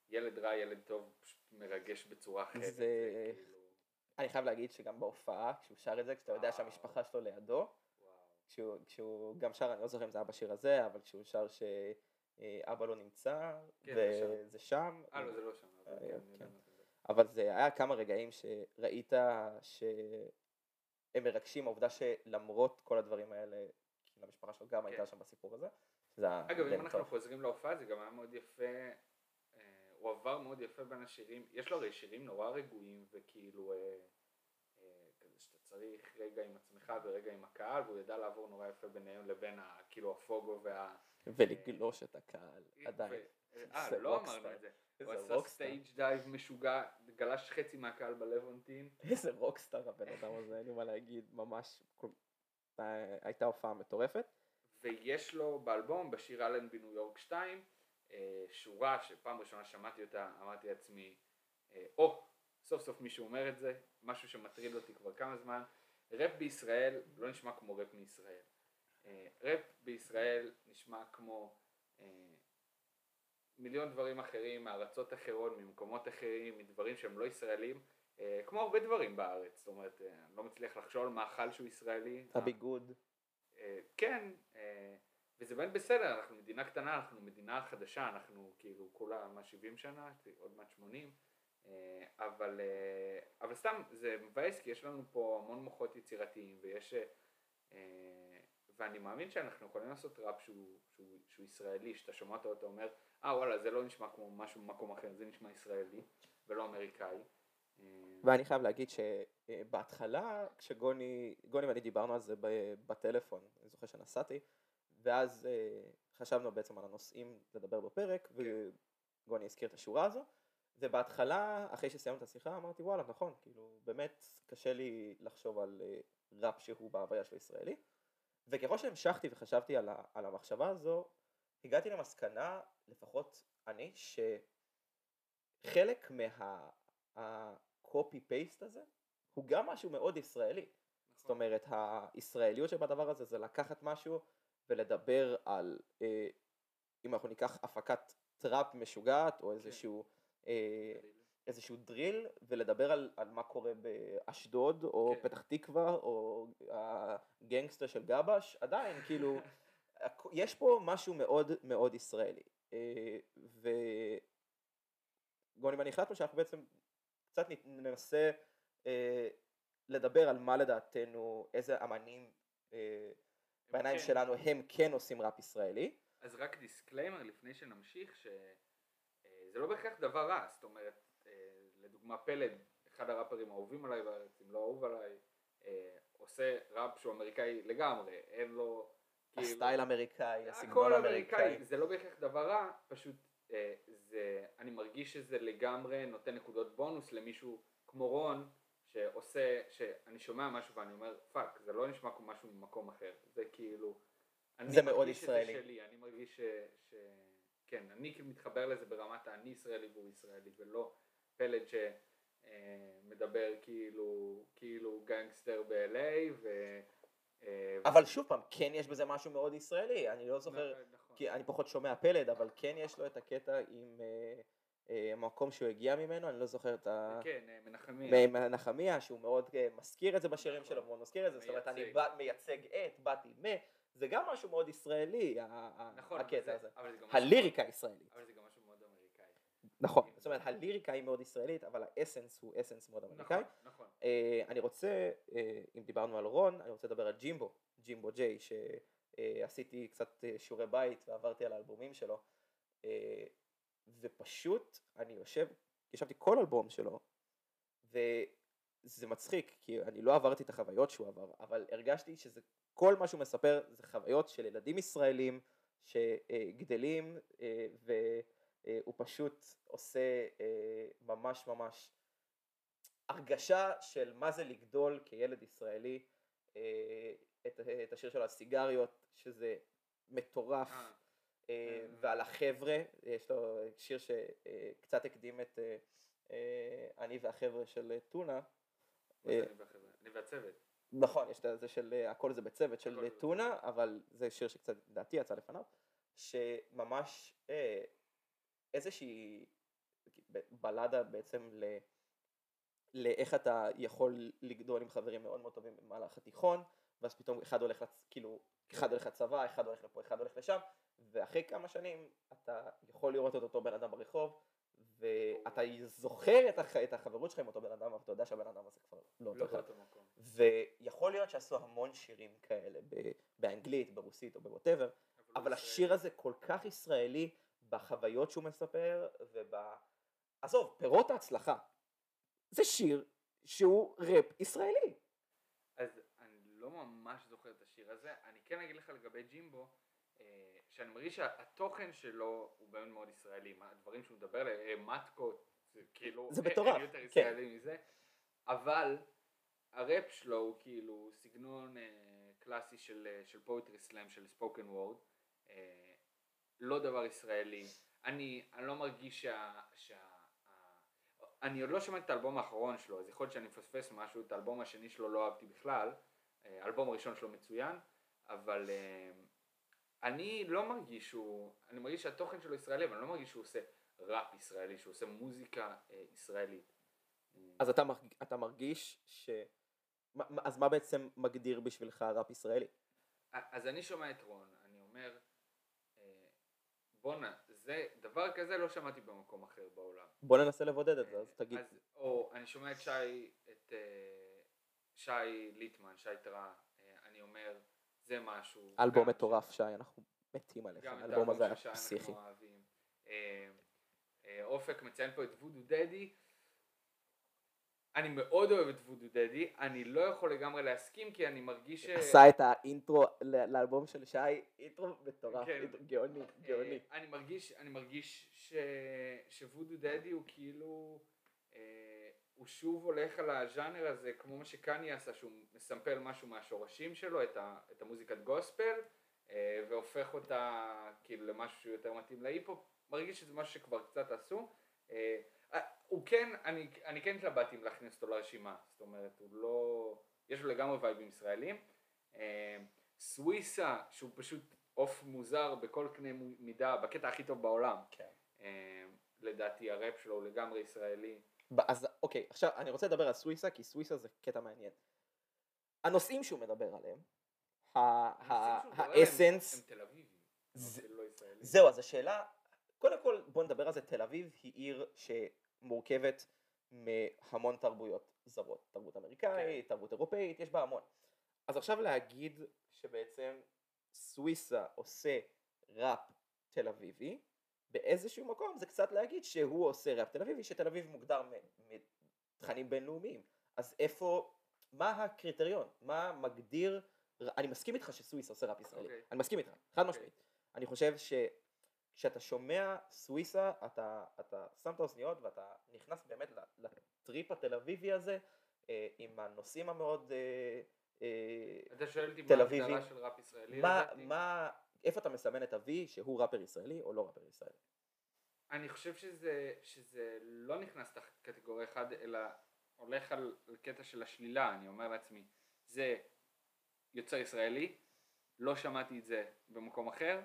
ילד רע ילד טוב פשוט מרגש בצורה אחרת. זה- זה כאילו, אני חייב להגיד שגם בהופעה, כשהוא שר את זה, כשאתה יודע. שהמשפחה שלו לידו. כשהוא, כשהוא גם שר, אני לא זוכר אם זה היה בשיר הזה, אבל כשהוא שר שאבא לא נמצא, כן, זה וזה שם, אה לא זה לא שם. אבל אה, כן, כן. אבל זה היה כמה רגעים שראית שהם מרגשים, העובדה שלמרות כל הדברים האלה, למשפחה שלו גם כן. הייתה שם בסיפור הזה. אגב, אם אנחנו. חוזרים להופעה, זה גם היה מאוד יפה, אה, הוא עבר מאוד יפה בין השירים, יש לו הרי שירים נורא רגועים, וכאילו, אה, אה, כזה שאתה צריך רגע עם עצמך ורגע עם הקהל, והוא ידע לעבור נורא יפה ביניהם לבין כאילו הפוגו וה... ולגלוש את הקהל, עדיין. אה, לא. אמרנו את זה. הוא עשה. stage dive משוגע, גלש חצי מהקהל בלוונטין. איזה rockstar הבן אדם הזה, אין לי מה להגיד, ממש, הייתה הופעה מטורפת. ויש לו באלבום, בשיר אלן בניו יורק 2, אה, שורה שפעם ראשונה שמעתי אותה, אמרתי לעצמי, אה, או, סוף סוף מישהו אומר את זה, משהו שמטריד אותי כבר כמה זמן, ראפ בישראל לא נשמע כמו ראפ מישראל. אה, ראפ בישראל נשמע כמו מיליון דברים אחרים, מארצות אחרות, ממקומות אחרים, מדברים שהם לא ישראלים, כמו הרבה דברים בארץ, זאת אומרת, אני לא מצליח לחשוב על מאכל שהוא ישראלי. הביגוד, כן, וזה באמת בסדר, אנחנו מדינה קטנה, אנחנו מדינה חדשה, אנחנו כאילו כולה מה 70 שנה, עוד מעט 80, אה, אבל, אה, אבל סתם זה מבאס כי יש לנו פה המון מוחות יצירתיים ויש, אה, ואני מאמין שאנחנו יכולים לעשות ראפ שהוא, שהוא, שהוא ישראלי, שאתה שומע אותו ואתה אומר, אה וואלה זה לא נשמע כמו משהו במקום אחר, זה נשמע ישראלי ולא אמריקאי. ואני חייב להגיד שבהתחלה כשגוני, גוני ואני דיברנו על זה בטלפון, אני זוכר שנסעתי, ואז חשבנו בעצם על הנושאים לדבר בפרק, כן. וגוני הזכיר את השורה הזו, ובהתחלה, אחרי שסיימנו את השיחה, אמרתי וואלה, נכון, כאילו, באמת קשה לי לחשוב על אה, ראפ שהוא בהוויה של ישראלי. וככל שהמשכתי וחשבתי על, ה, על המחשבה הזו, הגעתי למסקנה, לפחות אני, שחלק מה-copy paste הזה הוא גם משהו מאוד ישראלי. נכון. זאת אומרת, הישראליות שבדבר הזה זה לקחת משהו ולדבר על, אה, אם אנחנו ניקח הפקת טראפ משוגעת או כן. איזשהו אה, איזשהו דריל ולדבר על, על מה קורה באשדוד או כן. פתח תקווה או הגנגסטר של גבש, עדיין כאילו יש פה משהו מאוד מאוד ישראלי אה, וגוני ואני החלטנו שאנחנו בעצם קצת ננסה אה, לדבר על מה לדעתנו, איזה אמנים בעיניים כן. שלנו הם כן עושים ראפ ישראלי. אז רק disclaimer לפני שנמשיך, ש... זה לא בהכרח דבר רע, זאת אומרת, אה, לדוגמה פלד, אחד הראפרים האהובים עליי בארץ, אם לא אהוב עליי, אה, עושה ראפ שהוא אמריקאי לגמרי, אין לו... כאילו, הסטייל אמריקאי, הסגנון אמריקאי. זה לא בהכרח דבר רע, פשוט אה, זה, אני מרגיש שזה לגמרי נותן נקודות בונוס למישהו כמו רון, שעושה, שאני שומע משהו ואני אומר, fuck, זה לא נשמע כמו משהו ממקום אחר, זה כאילו... זה מאוד ישראלי. שלי, אני מרגיש ש... ש... כן, אני כאילו מתחבר לזה ברמת האני ישראלי והוא ישראלי, ולא פלד שמדבר כאילו, כאילו גנגסטר ב-LA ו... אה, אבל שוב פעם, כן יש בזה משהו מאוד ישראלי, אני לא זוכר, נכון. כי אני פחות שומע פלד, אבל כן יש לו את הקטע עם אה, אה, המקום שהוא הגיע ממנו, אני לא זוכר את ה... כן, מנחמיה. מנחמיה, שהוא מאוד מזכיר את זה בשירים שלו, מאוד מזכיר את זה, זאת אומרת, אני מייצג את, באתי מ... זה גם משהו מאוד ישראלי, נכון, הקטע הזה. הליריקה הישראלית. אבל זה גם משהו מאוד אמריקאי. נכון, זאת אומרת הליריקה היא מאוד ישראלית, אבל האסנס הוא אסנס מאוד אמריקאי. נכון, נכון. אה, אני רוצה, אה, אם דיברנו על רון, אני רוצה לדבר על ג'ימבו, ג'ימבו ג'יי, שעשיתי קצת אה, שיעורי בית ועברתי על האלבומים שלו, ופשוט אני יושב, ישבתי כל אלבום שלו, וזה מצחיק, כי אני לא עברתי את החוויות שהוא עבר, אבל הרגשתי שזה כל מה שהוא מספר זה חוויות של ילדים ישראלים שגדלים אה, והוא פשוט עושה אה, ממש ממש הרגשה של מה זה לגדול כילד ישראלי, אה, את, השיר של הסיגריות שזה מטורף ועל החבר'ה, יש לו שיר שקצת הקדים את אני והחבר'ה של טונה. אני והצוות. נכון, יש את זה של אה, הכל זה בצוות של טונה, אבל זה שיר שקצת דעתי יצא לפניו, שממש אה, איזושהי בלדה בעצם ל... לאיך אתה יכול לגדול עם חברים מאוד מאוד טובים במהלך התיכון, ואז פתאום אחד הולך, לצ... כאילו, אחד הולך לצבא, אחד הולך לפה, אחד הולך לשם, ואחרי כמה שנים אתה יכול לראות את אותו בן אדם ברחוב, ואתה זוכר את, הח... את החברות שלך עם אותו בן אדם, אבל אתה יודע שהבן אדם הזה כבר לא, לא אותו מקום. ויכול להיות שעשו המון שירים כאלה באנגלית, ברוסית או בווטאבר, אבל, אבל השיר הזה כל כך ישראלי בחוויות שהוא מספר וב... עזוב, פירות ההצלחה. זה שיר שהוא ראפ ישראלי. אז אני לא ממש זוכר את השיר הזה, אני כן אגיד לך לגבי ג'ימבו, שאני מרגיש שהתוכן שלו הוא באמת מאוד ישראלי, הדברים שהוא מדבר עליהם, מתקות, זה כאילו, זה מטורף, אין יותר ישראלי כן. מזה, אבל הראפ שלו הוא כאילו סגנון אה, קלאסי של, אה, של פואטרי סלאם, של ספוקן וורד, אה, לא דבר ישראלי, אני, אני לא מרגיש שה... שה ה, אני עוד לא שמעתי את האלבום האחרון שלו, אז יכול להיות שאני מפספס משהו, את האלבום השני שלו לא אהבתי בכלל, אה, האלבום הראשון שלו מצוין, אבל אה, אני לא מרגיש שהוא, אני מרגיש שהתוכן שלו ישראלי, אבל אני לא מרגיש שהוא עושה ראפ ישראלי, שהוא עושה מוזיקה אה, ישראלית. אז אתה, אתה מרגיש ש... אז מה בעצם מגדיר בשבילך ראפ ישראלי? אז אני שומע את רון, אני אומר, בואנה, זה, דבר כזה לא שמעתי במקום אחר בעולם. בוא ננסה לבודד את זה, אז תגיד. אז, או אני שומע את שי, את אה, שי ליטמן, שי טרה, אה, אני אומר, זה משהו. אלבום מטורף שי, אנחנו מתים עליך, האלבום הזה היה פסיכי. אה, אה, אופק מציין פה את וודו דדי. אני מאוד אוהב את וודו דדי, אני לא יכול לגמרי להסכים כי אני מרגיש ש... עשה את האינטרו לאלבום של שי, אינטרו מטורף, כן. אינטרו גאוני, גאוני. אה, אני מרגיש, אני מרגיש ש... שוודו דדי הוא כאילו, אה, הוא שוב הולך על הז'אנר הזה כמו מה שקניה עשה, שהוא מסמפל משהו מהשורשים שלו, את, ה... את המוזיקת גוספל, אה, והופך אותה כאילו למשהו שהוא יותר מתאים להיפ-הופ, מרגיש שזה משהו שכבר קצת עשו. אה, אה, הוא כן, אני, אני כן התלבטתי אם להכניס אותו לרשימה, זאת אומרת, הוא לא, יש לו לגמרי וייבים ישראלים. סוויסה, שהוא פשוט עוף מוזר בכל קנה מידה, בקטע הכי טוב בעולם. כן. לדעתי הראפ שלו הוא לגמרי ישראלי. אז אוקיי, עכשיו אני רוצה לדבר על סוויסה, כי סוויסה זה קטע מעניין. הנושאים שהוא מדבר עליהם, האסנס, לא ישראלים. זהו, אז השאלה, קודם כל בוא נדבר על זה, תל אביב היא עיר שמורכבת מהמון תרבויות זרות, תרבות אמריקאית, תרבות אירופאית, יש בה המון. אז עכשיו להגיד שבעצם סוויסה עושה ראפ תל אביבי, באיזשהו מקום זה קצת להגיד שהוא עושה ראפ תל אביבי, שתל אביב מוגדר מתכנים בינלאומיים. אז איפה, מה הקריטריון? מה מגדיר, אני מסכים איתך שסוויסה עושה ראפ ישראלי, אוקיי. אני מסכים איתך, חד אוקיי. משמעית. אני חושב שכשאתה שומע סוויסה, אתה, אתה שם את האוזניות ואתה נכנס באמת לטריפ התל אביבי הזה, אה, עם הנושאים המאוד... אה, אה, אתה שואל אותי מה. ההגדרה של ראפ ישראלי מה? מה, איפה אתה מסמן את ה-V שהוא ראפר ישראלי או לא ראפר ישראלי? אני חושב שזה, שזה לא נכנס תחת קטגוריה אחת, אלא הולך על, על קטע של השלילה, אני אומר לעצמי, זה יוצר ישראלי, לא שמעתי את זה במקום אחר,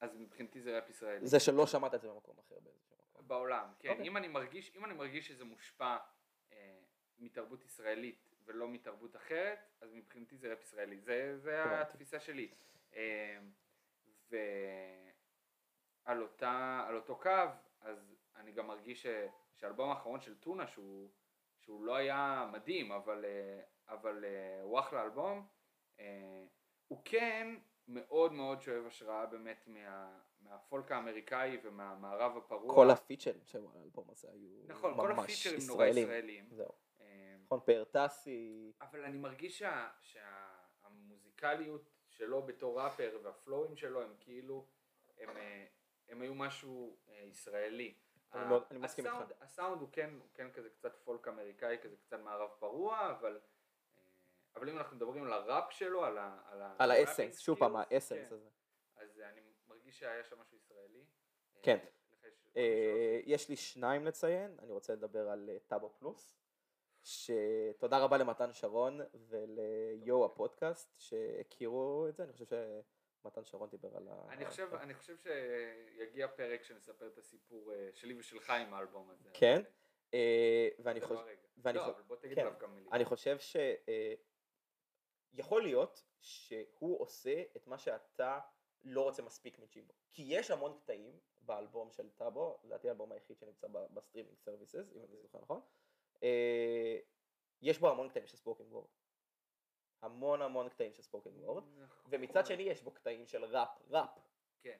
אז מבחינתי זה ראפ ישראלי. זה שלא שמעת את זה במקום אחר באיזשהו מקום. בעולם, כן. אוקיי. אם אני מרגיש, אם אני מרגיש שזה מושפע אה, מתרבות ישראלית ולא מתרבות אחרת, אז מבחינתי זה ראפ ישראלי. זה, זה הבנתי. התפיסה שלי. אה, ועל אותה, על אותו קו, אז אני גם מרגיש ש, שהאלבום האחרון של טונה, שהוא, שהוא לא היה מדהים, אבל, אה, אבל אה, הוא אחלה אלבום, אה, הוא כן מאוד מאוד שואב השראה באמת מה, מהפולק האמריקאי ומהמערב הפרוע. כל הפיצ'רים של האלבום הזה היו נכון, כל ממש הפיצ'רים נורא ישראלים. ישראלים. זהו. נכון, פארטסי, אבל אני מרגיש שה, שהמוזיקליות שלו בתור ראפר והפלואים שלו הם כאילו, הם, אה, הם היו משהו אה, ישראלי. אני ה- מאוד- אני מסכים איתך. הסאונד, הוא כן, הוא כן כזה קצת פולק אמריקאי, כזה קצת מערב פרוע, אבל, אה, אבל אם אנחנו מדברים על הראפ שלו, על, ה, על, על האסנס, שוב פעם האסנס כן, הזה. אז אני מרגיש שהיה שם משהו ישראלי. כן. יש לי שניים לציין, אני רוצה לדבר על טאבו פלוס, שתודה רבה למתן שרון וליו הפודקאסט שהכירו את זה, אני חושב שמתן שרון דיבר על ה... אני חושב, אני חושב שיגיע פרק שנספר את הסיפור אה, שלי ושלך עם האלבום הזה. כן? אבל, אה, ואני לא חושב... הרגע. ואני לא, חושב- אבל בוא תגיד כן. עליו כמה מילים. אני חושב ש... אה, יכול להיות שהוא עושה את מה שאתה לא רוצה מספיק מג'ימבו. כי יש המון קטעים באלבום של טאבו, לדעתי האלבום היחיד שנמצא ב streaming services, אם אני זוכר נכון, יש בו המון קטעים של spoken word. המון המון קטעים של spoken word, נכון. ומצד שני יש בו קטעים של ראפ, ראפ. כן.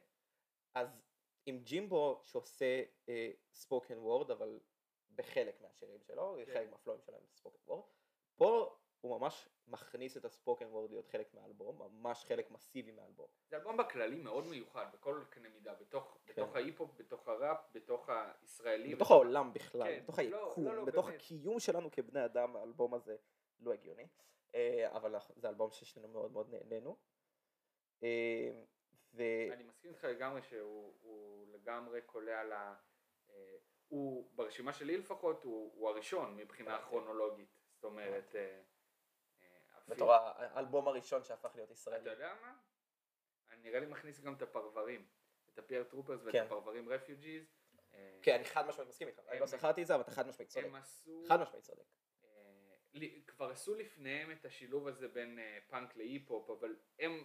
אז עם ג'ימבו שעושה spoken word, אבל בחלק מהשירים שלו, כן. חלק מהפלואים שלהם spoken word, פה הוא ממש מכניס את ה spoken word להיות חלק מהאלבום, ממש חלק מסיבי מהאלבום. זה אלבום בכללי מאוד מיוחד, בכל קנה מידה, בתוך, כן. בתוך ההיפ-הופ, בתוך הראפ, בתוך הישראלי. בתוך העולם בכלל, כן, בתוך לא, היקום, לא, לא, בתוך באמת. הקיום שלנו כבני אדם, האלבום הזה לא הגיוני, אה, אבל זה אלבום ששנינו מאוד מאוד נהנינו. אה, ו... אני מסכים איתך לגמרי שהוא הוא לגמרי קולע ל... אה, הוא, ברשימה שלי לפחות, הוא, הוא הראשון מבחינה אוקיי. כרונולוגית. זאת אומרת, אפילו- בתור האלבום הראשון שהפך להיות ישראלי. אתה יודע מה? אני נראה לי מכניס גם את הפרברים. את ה Fire Troopers ואת כן. הפרברים Refugees. אה, כן, אני חד משמעית מסכים איתך, אני לא זכרתי את זה, אבל אתה חד משמעית צודק. הם עשו... חד משמעית צודק. אה, כבר עשו לפניהם את השילוב הזה בין אה, פאנק להיפ-הופ, אבל הם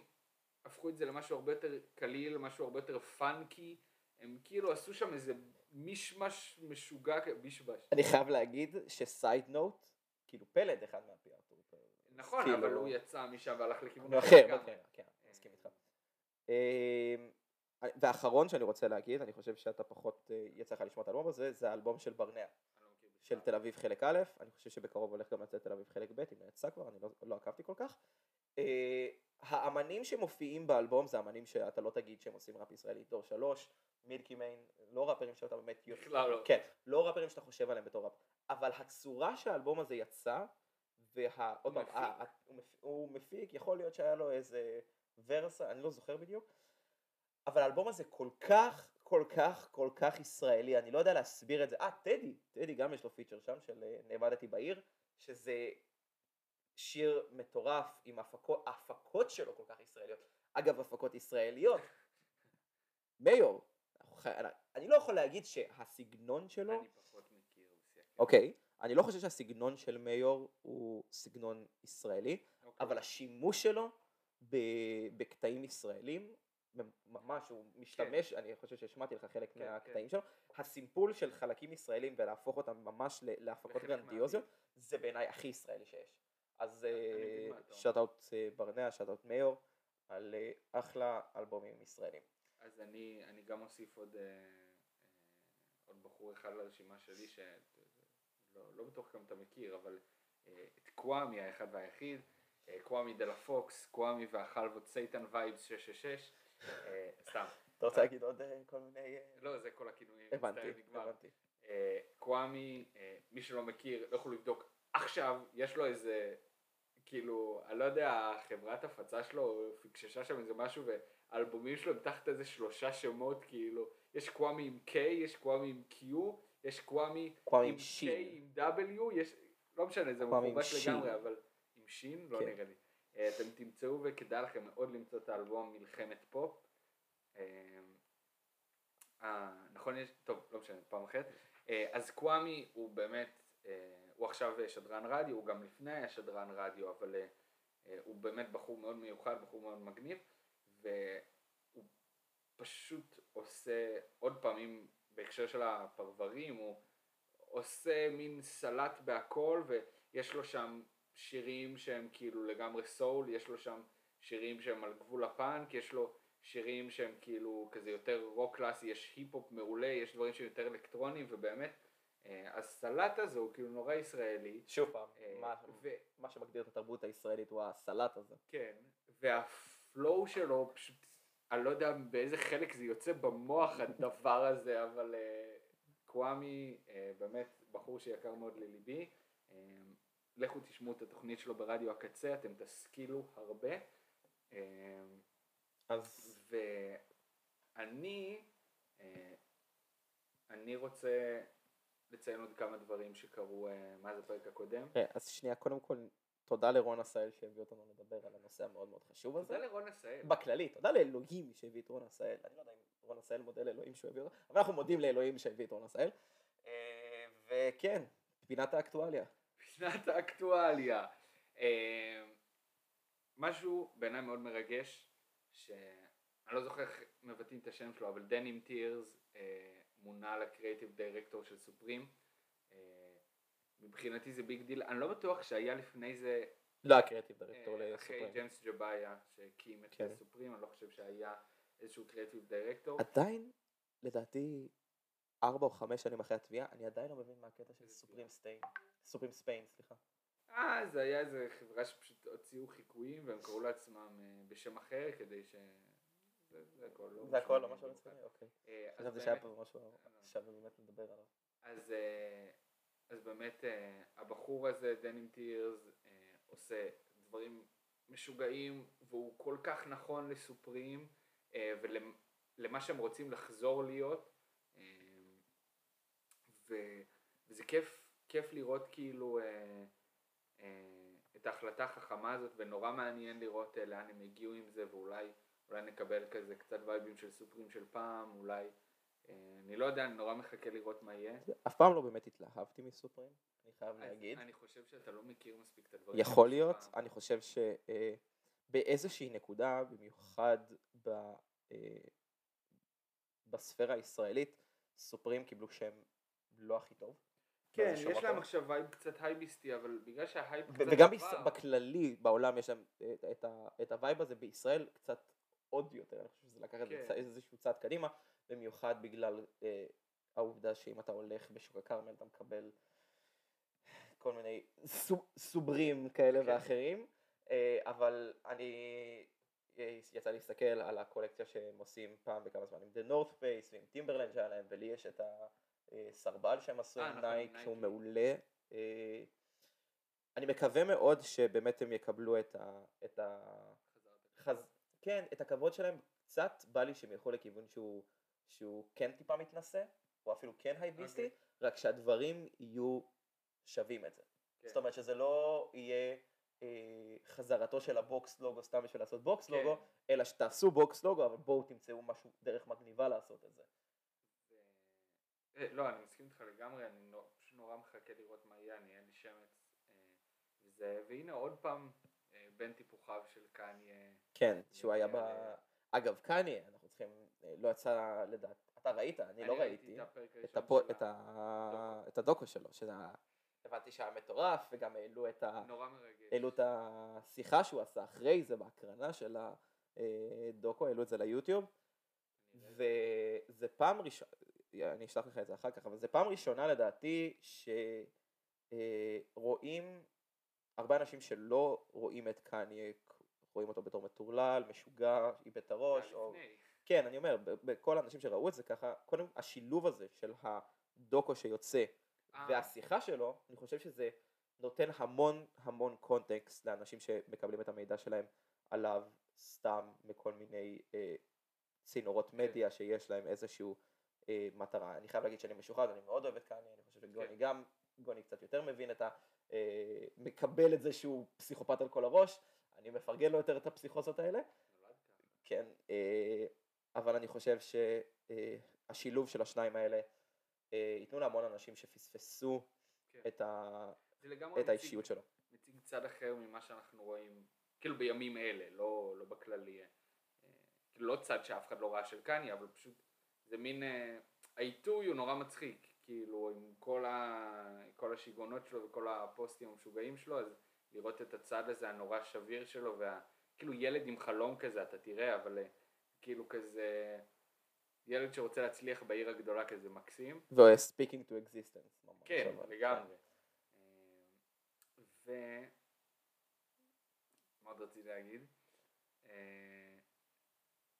הפכו את זה למשהו הרבה יותר קליל, משהו הרבה יותר פאנקי, הם כאילו עשו שם איזה מישמש משוגע, בישבש. אני חייב להגיד שסייד נוט, כאילו פלד אחד טור. נכון, כאילו- אבל הוא יצא משם והלך לכיוון אחר, לגמרי. אוקיי, כן, מסכים איתך. אמ, והאחרון שאני רוצה להגיד, אני חושב שאתה פחות אה, יצא לך לשמוע את האלבום הזה, זה האלבום של ברנע, לא של. תל אביב חלק א', אני חושב שבקרוב הולך גם לצאת תל אביב חלק ב', אם לא יצא כבר, אני לא, לא עקבתי כל כך. אה, האמנים שמופיעים באלבום זה אמנים שאתה לא תגיד שהם עושים ראפ ישראלי, דור שלוש, מילקי מיין, לא ראפרים שאתה באמת... בכלל לא. כן, לא ראפרים שאתה חושב עליהם בתור ראפ, אבל הצורה שהאלבום הזה יצא, וה... עוד פעם, הוא מפיק- הוא מפיק, יכול להיות שהיה לו איזה ורסה, אני לא זוכר בדיוק, אבל האלבום הזה כל כך, כל כך, כל כך ישראלי, אני לא יודע להסביר את זה. אה, טדי, טדי גם יש לו פיצ'ר שם של אה, נאבדתי בעיר, שזה שיר מטורף עם הפקות, ההפקות שלו כל כך ישראליות. אגב, הפקות ישראליות, חי- אני לא יכול להגיד שהסגנון שלו, אני פחות מכיר רוסיה. כן. אני לא חושב שהסגנון של מיור הוא סגנון ישראלי, אוקיי. אבל השימוש שלו ב- בקטעים ישראלים, ממש, הוא משתמש, אני חושב שהשמעתי לך חלק כן, מהקטעים שלו, הסימפול של חלקים ישראלים ולהפוך אותם ממש להפקות גרנדיוזיות, זה בעיניי הכי ישראלי שיש. אז מה אתה אומר. shout-out ברנע, shout-out מיור, על אה, אחלה אלבומים ישראלים. אז אני, אני גם אוסיף עוד, אה, אה, עוד בחור אחד לרשימה שלי, שלא לא בטוח כמה אתה מכיר, אבל אה, את קוואמי האחד והיחיד, אה, קוואמי דה לה פוקס, קוואמי והחלבות Satan Vibes 666, אה, סתם, אתה רוצה להגיד עוד כל מיני... לא זה כל הכינויים, הבנתי. הבנתי. קוואמי, מי שלא מכיר, לא יכול לבדוק עכשיו, יש לו איזה, כאילו, אני לא יודע, חברת הפצה שלו פיקששה שם איזה משהו, והאלבומים שלו הם תחת איזה שלושה שמות, כאילו, יש קוואמי עם K, יש קוואמי עם Q, יש קוואמי עם K. עם W, יש, לא משנה, זה שין. לגמרי, אבל עם שין? לא כן. נראה לי. אה, אתם תמצאו וכדאי לכם מאוד למצוא את האלבום מלחמת פופ. אה, אה, נכון, יש, טוב, לא משנה, פעם אחרת. אה, אז קוואמי הוא באמת, הוא עכשיו שדרן רדיו, הוא גם לפני היה שדרן רדיו, אבל הוא באמת בחור מאוד מיוחד, בחור מאוד מגניב, והוא פשוט עושה, עוד פעמים בהקשר של הפרברים, הוא עושה מין סלט בהכל, ויש לו שם שירים שהם כאילו לגמרי סול, יש לו שם שירים שהם על גבול הפאנק, יש לו שירים שהם כאילו כזה יותר רוק קלאסי, יש היפ-הופ מעולה, יש דברים שהם יותר אלקטרוניים, ובאמת, אה, הסלט הזה הוא כאילו נורא ישראלי. שוב פעם, אה, מה- ו- מה שמגדיר את התרבות הישראלית הוא הסלט הזה. כן, וה flow שלו פשוט, אני לא יודע באיזה חלק זה יוצא במוח הדבר הזה, אבל אה, קוואמי אה, באמת בחור שיקר מאוד לליבי. אה, לכו תשמעו את התוכנית שלו ברדיו הקצה, אתם תשכילו הרבה. אז ואני, אני רוצה לציין עוד כמה דברים שקרו מאז הפרק הקודם. אז שנייה, קודם כל, תודה לרון עשהאל שהביא אותנו לדבר על הנושא המאוד מאוד חשוב הזה. תודה לרון עשהאל. בכללי, תודה לאלוהים שהביא את רון עשהאל. אני לא יודע אם רון עשהאל מודה לאלוהים שהוא הביא אותו, אבל אנחנו מודים לאלוהים שהביא את רון עשהאל. אה, וכן, פינת האקטואליה. פינת האקטואליה. אה, משהו בעיניי מאוד מרגש, שאני לא זוכר איך מבטאים את השם שלו, אבל Denim Tears אה, מונה ל creative director של Supreme. מבחינתי זה big deal, אני לא בטוח שהיה לפני זה, לא הקריאטיב אה, דירקטור אחרי לסופרים. ג'יימס ג'באיה שהקים את כן. סופרים, אני לא חושב שהיה איזשהו קריאיטיב דירקטור. עדיין, לדעתי, ארבע או חמש שנים אחרי התביעה, אני עדיין לא מבין מה הקטע של סופרים סטיין. סופרים ספיין, סליחה. אה, זה היה איזה חברה שפשוט הוציאו חיקויים והם קראו לעצמם אה, בשם אחר כדי ש... זה, הכל, לא זה הכל, לא משהו. רציני? אוקיי. אה, חשבתי שהיה פה משהו שווה באמת לדבר עליו. אז, אז באמת אה, הבחור הזה, דנים טירס, אה, עושה דברים משוגעים והוא כל כך נכון לסופרים אה, ולמה שהם רוצים לחזור להיות אה, ו, וזה כיף, כיף לראות כאילו אה, אה, את ההחלטה החכמה הזאת ונורא מעניין לראות אה, לאן הם הגיעו עם זה ואולי אולי נקבל כזה קצת וייבים של סופרים של פעם, אולי אני לא יודע, אני נורא מחכה לראות מה יהיה. אף פעם לא באמת התלהבתי מ Supreme, אני חייב להגיד. אני חושב שאתה לא מכיר מספיק את הדברים. יכול להיות. אני חושב שבאיזושהי נקודה, במיוחד ב... אה, בספירה הישראלית, Supreme קיבלו שם לא הכי טוב. כן, יש להם. עכשיו vibe קצת הייפביסטי, אבל בגלל שההייפ ו- קצת וגם עבר, בכללי בעולם יש להם את, את, ה- את ה vibe הזה בישראל קצת עוד יותר, אני חושב שזה לקח כן. איזשהו צעד קדימה, במיוחד בגלל אה, העובדה שאם אתה הולך בשוק הכרמל אתה מקבל כל מיני סו- Supreme כאלה כן. ואחרים, אה, אבל אני אה, יצא לי להסתכל על הקולקציה שהם עושים פעם בכמה זמן עם The North Face ועם Timberland שהיה להם, ולי יש את הסרבל שהם עשו אה, עם נכון, Nike שהוא נייקי. מעולה. אה, אני מקווה מאוד שבאמת הם יקבלו את ה... את ה... חז... כן, את הכבוד שלהם, קצת בא לי שהם ילכו לכיוון שהוא, שהוא כן טיפה מתנשא, או אפילו כן הייפביסטי, אוקיי. רק שהדברים יהיו שווים את זה. כן. זאת אומרת שזה לא יהיה אה, חזרתו של ה box logo סתם בשביל לעשות box כן. logo, אלא שתעשו box logo, אבל בואו תמצאו משהו, דרך מגניבה לעשות את זה. אה, לא, אני מסכים איתך לגמרי, אני פשוט נורא מחכה לראות מה יהיה, אני אין לי שמץ. אה, וזה, והנה עוד פעם, אה, בין טיפוחיו של קניה. כן, שהוא היה ב... אגב, קניה, צריכים, אה, לא יצא לדעת, אתה ראית, אני לא ראיתי. את הפרק את, הפו, את, ה... את הדוקו שלו, שזה הבנתי שהיה מטורף, וגם העלו את, ה... העלו את השיחה שהוא עשה אחרי זה בהקרנה של הדוקו, העלו את זה ליוטיוב, אני. וזה פעם ראשונה, אני אשלח לך את זה אחר כך, אבל זה פעם ראשונה לדעתי שרואים הרבה אנשים שלא רואים את קניה, רואים אותו בתור מטורלל, משוגע, איבד את הראש, או... לפני. כן, אני אומר, בכל האנשים שראו את זה ככה, קודם השילוב הזה של הדוקו שיוצא אה, והשיחה שלו, אני חושב שזה נותן המון המון קונטקסט לאנשים שמקבלים את המידע שלהם עליו סתם מכל מיני אה, צינורות כן. מדיה שיש להם איזשהו אה, מטרה. אני חייב להגיד שאני משוחד, אני מאוד אוהב את קניה, אני חושב שגוני כן. גם, גוני קצת יותר מבין את ה... אה, מקבל את זה שהוא פסיכופת על כל הראש, אני מפרגן לו יותר את הפסיכוזות האלה. כן, אה, אבל אני חושב שהשילוב של השניים האלה אה, ייתנו להמון אנשים שפספסו כן. את, ה, את האישיות שלו. מציג צד אחר ממה שאנחנו רואים, כאילו בימים אלה, לא, לא בכללי. אה, כאילו לא צד שאף אחד לא ראה של קניה, אבל פשוט זה מין, אה, העיתוי הוא נורא מצחיק, כאילו עם כל, ה, כל השיגעונות שלו וכל הפוסטים המשוגעים שלו, אז לראות את הצד הזה הנורא שביר שלו, וה, כאילו ילד עם חלום כזה, אתה תראה, אבל אה, כאילו כזה, ילד שרוצה להצליח בעיר הגדולה כזה מקסים. ו-speaking to existence. ממש, כן, לגמרי. אה, ו... מה עוד רציתי להגיד? אה,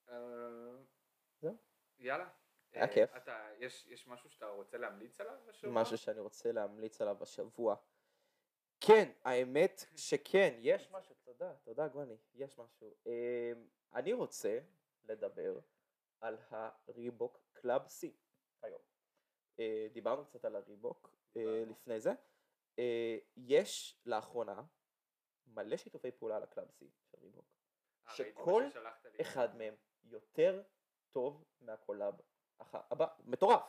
אה. יאללה. היה כיף. אתה, יש, יש משהו שאתה רוצה להמליץ עליו השבוע? משהו שאני רוצה להמליץ עליו השבוע. כן, האמת שכן, יש משהו, תודה, תודה גוני, יש משהו. אני רוצה לדבר על ה Reebok Club C היום. אה, דיברנו קצת על ה Reebok אה, דיברנו. לפני זה. אה, יש לאחרונה מלא שיתופי פעולה על ה Club C של Reebok. אה, שכל. אחד מהם יותר טוב מה collab הבא, מטורף,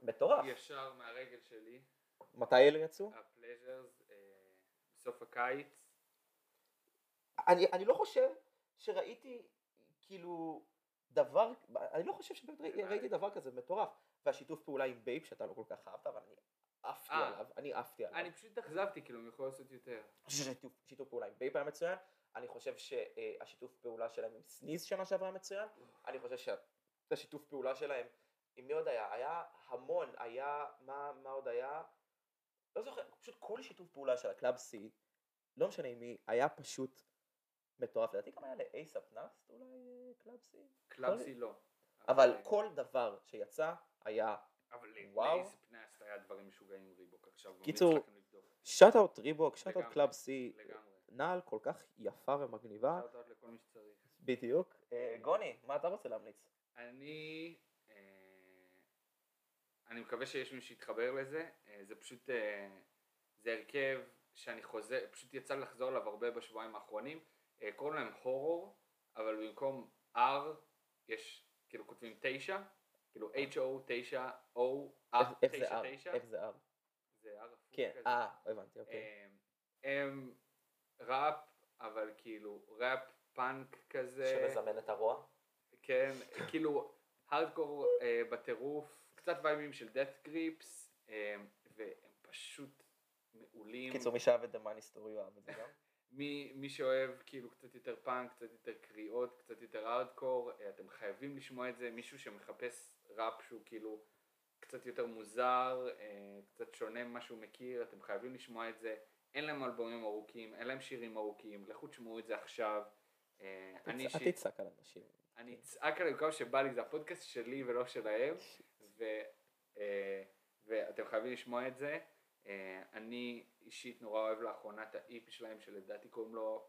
מטורף. ישר מהרגל שלי, מתי אלה יצאו? ה Pleasures, בסוף הקיץ. אני, אני לא חושב שראיתי כאילו דבר, אני לא חושב שבאמת. ראיתי דבר כזה מטורף. והשיתוף פעולה עם BAPE שאתה לא כל כך אהבת, אבל אני עפתי אה. עליו, אני עפתי עליו. אני פשוט התאכזבתי, כאילו, הם יכולו לעשות יותר. שיתוף פעולה עם BAPE היה מצוין, אני חושב שהשיתוף פעולה שלהם עם Sneeze שנה שעברה מצוין, אני חושב שהשיתוף פעולה שלהם, עם מי עוד היה? היה המון, היה, מה, מה עוד היה? לא זוכר, פשוט כל שיתוף פעולה של הקלאב C, לא משנה עם מי, היה פשוט מטורף. לדעתי גם היה ל A$AP Nast אולי אה, קלאב C? Club C לא. אבל כל דבר שיצא היה אבל וואו. לייס Nast היה דברים משוגעים עם Reebok עכשיו. קיצור. shout out Reebok, shout out לגמרי, קלאב C, לגמרי. נעל כל כך יפה ומגניבה, shout out לכל מי שצריך. בדיוק. אה, גוני, מה אתה רוצה להמליץ? אני, אה, אני מקווה שיש מי שיתחבר לזה, אה, זה פשוט, אה, זה הרכב שאני חוזר, פשוט יצא לחזור עליו הרבה בשבועיים האחרונים, אה, קוראים להם הורור, אבל במקום R יש, כאילו כותבים תשע, כאילו H-O, תשע, O, R, איך- איך זה תשע, R? תשע, איך זה R? זה R הפוך כן. אה, הבנתי, אוקיי. אה, הם ראפ, אבל כאילו ראפ פאנק כזה. שמזמן את הרוע? כן, כאילו הארדקור אה, בטירוף, קצת וייבים של death grips, אה, והם פשוט מעולים. קיצור, מי שאהב את The Money Story יאהב את זה גם. מי, מי שאוהב כאילו קצת יותר פאנק, קצת יותר קריאות, קצת יותר הארדקור, אה, אתם חייבים לשמוע את זה, מישהו שמחפש ראפ שהוא כאילו קצת יותר מוזר, אה, קצת שונה ממה שהוא מכיר, אתם חייבים לשמוע את זה, אין להם אלבומים ארוכים, אין להם שירים ארוכים, לכו תשמעו את זה עכשיו. אה, אני אל אישית, תצעק על אנשים. אני אצעק עליהם כמה שבא לי, זה הפודקאסט שלי ולא שלהם, ו, ואתם חייבים לשמוע את זה. אה, אני אישית נורא אוהב לאחרונה את ה EP שלהם שלדעתי קוראים לו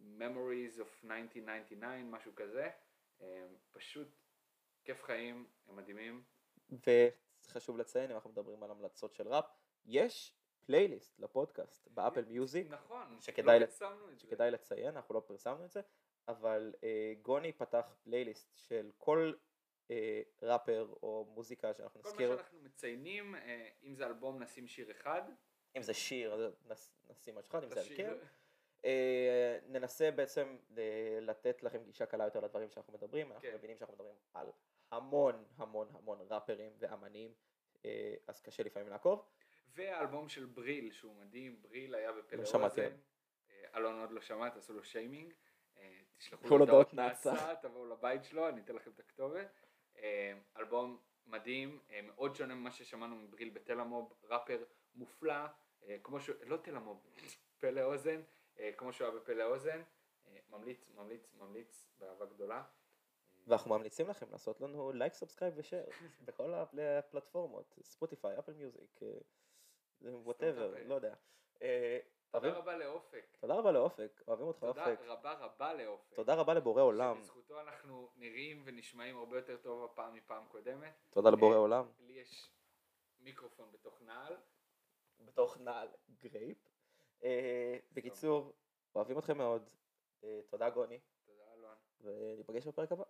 Memories of 1999 משהו כזה אה, פשוט כיף חיים הם מדהימים וחשוב לציין, אם אנחנו מדברים על המלצות של ראפ, יש פלייליסט לפודקאסט ב Apple Music, נכון שכדאי לא פרסמנו את זה. שכדאי לציין, אנחנו לא פרסמנו את זה, אבל אה, גוני פתח פלייליסט של כל אה, ראפר או מוזיקה שאנחנו כל מה נזכיר, שאנחנו מציינים אה, אם זה אלבום נשים שיר אחד אם זה שיר, אז נשים משהו אחד, אם זה הרכב. אה, ננסה בעצם לתת לכם גישה קלה יותר לדברים שאנחנו מדברים, אנחנו כן. מבינים שאנחנו מדברים על המון המון המון ראפרים ואמנים, אה, אז קשה לפעמים לעקוב. והאלבום של בריל שהוא מדהים בריל היה בפה לא. אה, אלון עוד לא שמע תעשו לו שיימינג אה, תשלחו כל לו הודעות נאצה. תבואו לבית שלו אני אתן לכם את הכתובת אה, אלבום מדהים אה, מאוד שונה ממה ששמענו מבריל בתל המוב ראפר מופלא אה, כמו שהוא לא תל המוב פה לאוזן אה, כמו שהוא היה בפה לאוזן אה, ממליץ ממליץ ממליץ באהבה גדולה ואנחנו ממליצים לכם לעשות לנו לייק, subscribe ו share בכל הפלטפורמות, Spotify, Apple Music, whatever. לא יודע. תודה רבה לאופק תודה רבה לאופק, אוהבים אותך תודה אופק. רבה רבה לאופק תודה רבה לבורא עולם. שבזכותו אנחנו נראים ונשמעים הרבה יותר טוב הפעם מפעם קודמת. תודה לבורא עולם. לי יש מיקרופון בתוך נעל. בתוך נעל grape. אה, בקיצור, אוהבים אתכם מאוד. אה, תודה גוני, תודה אלון. וניפגש בפרק הבא.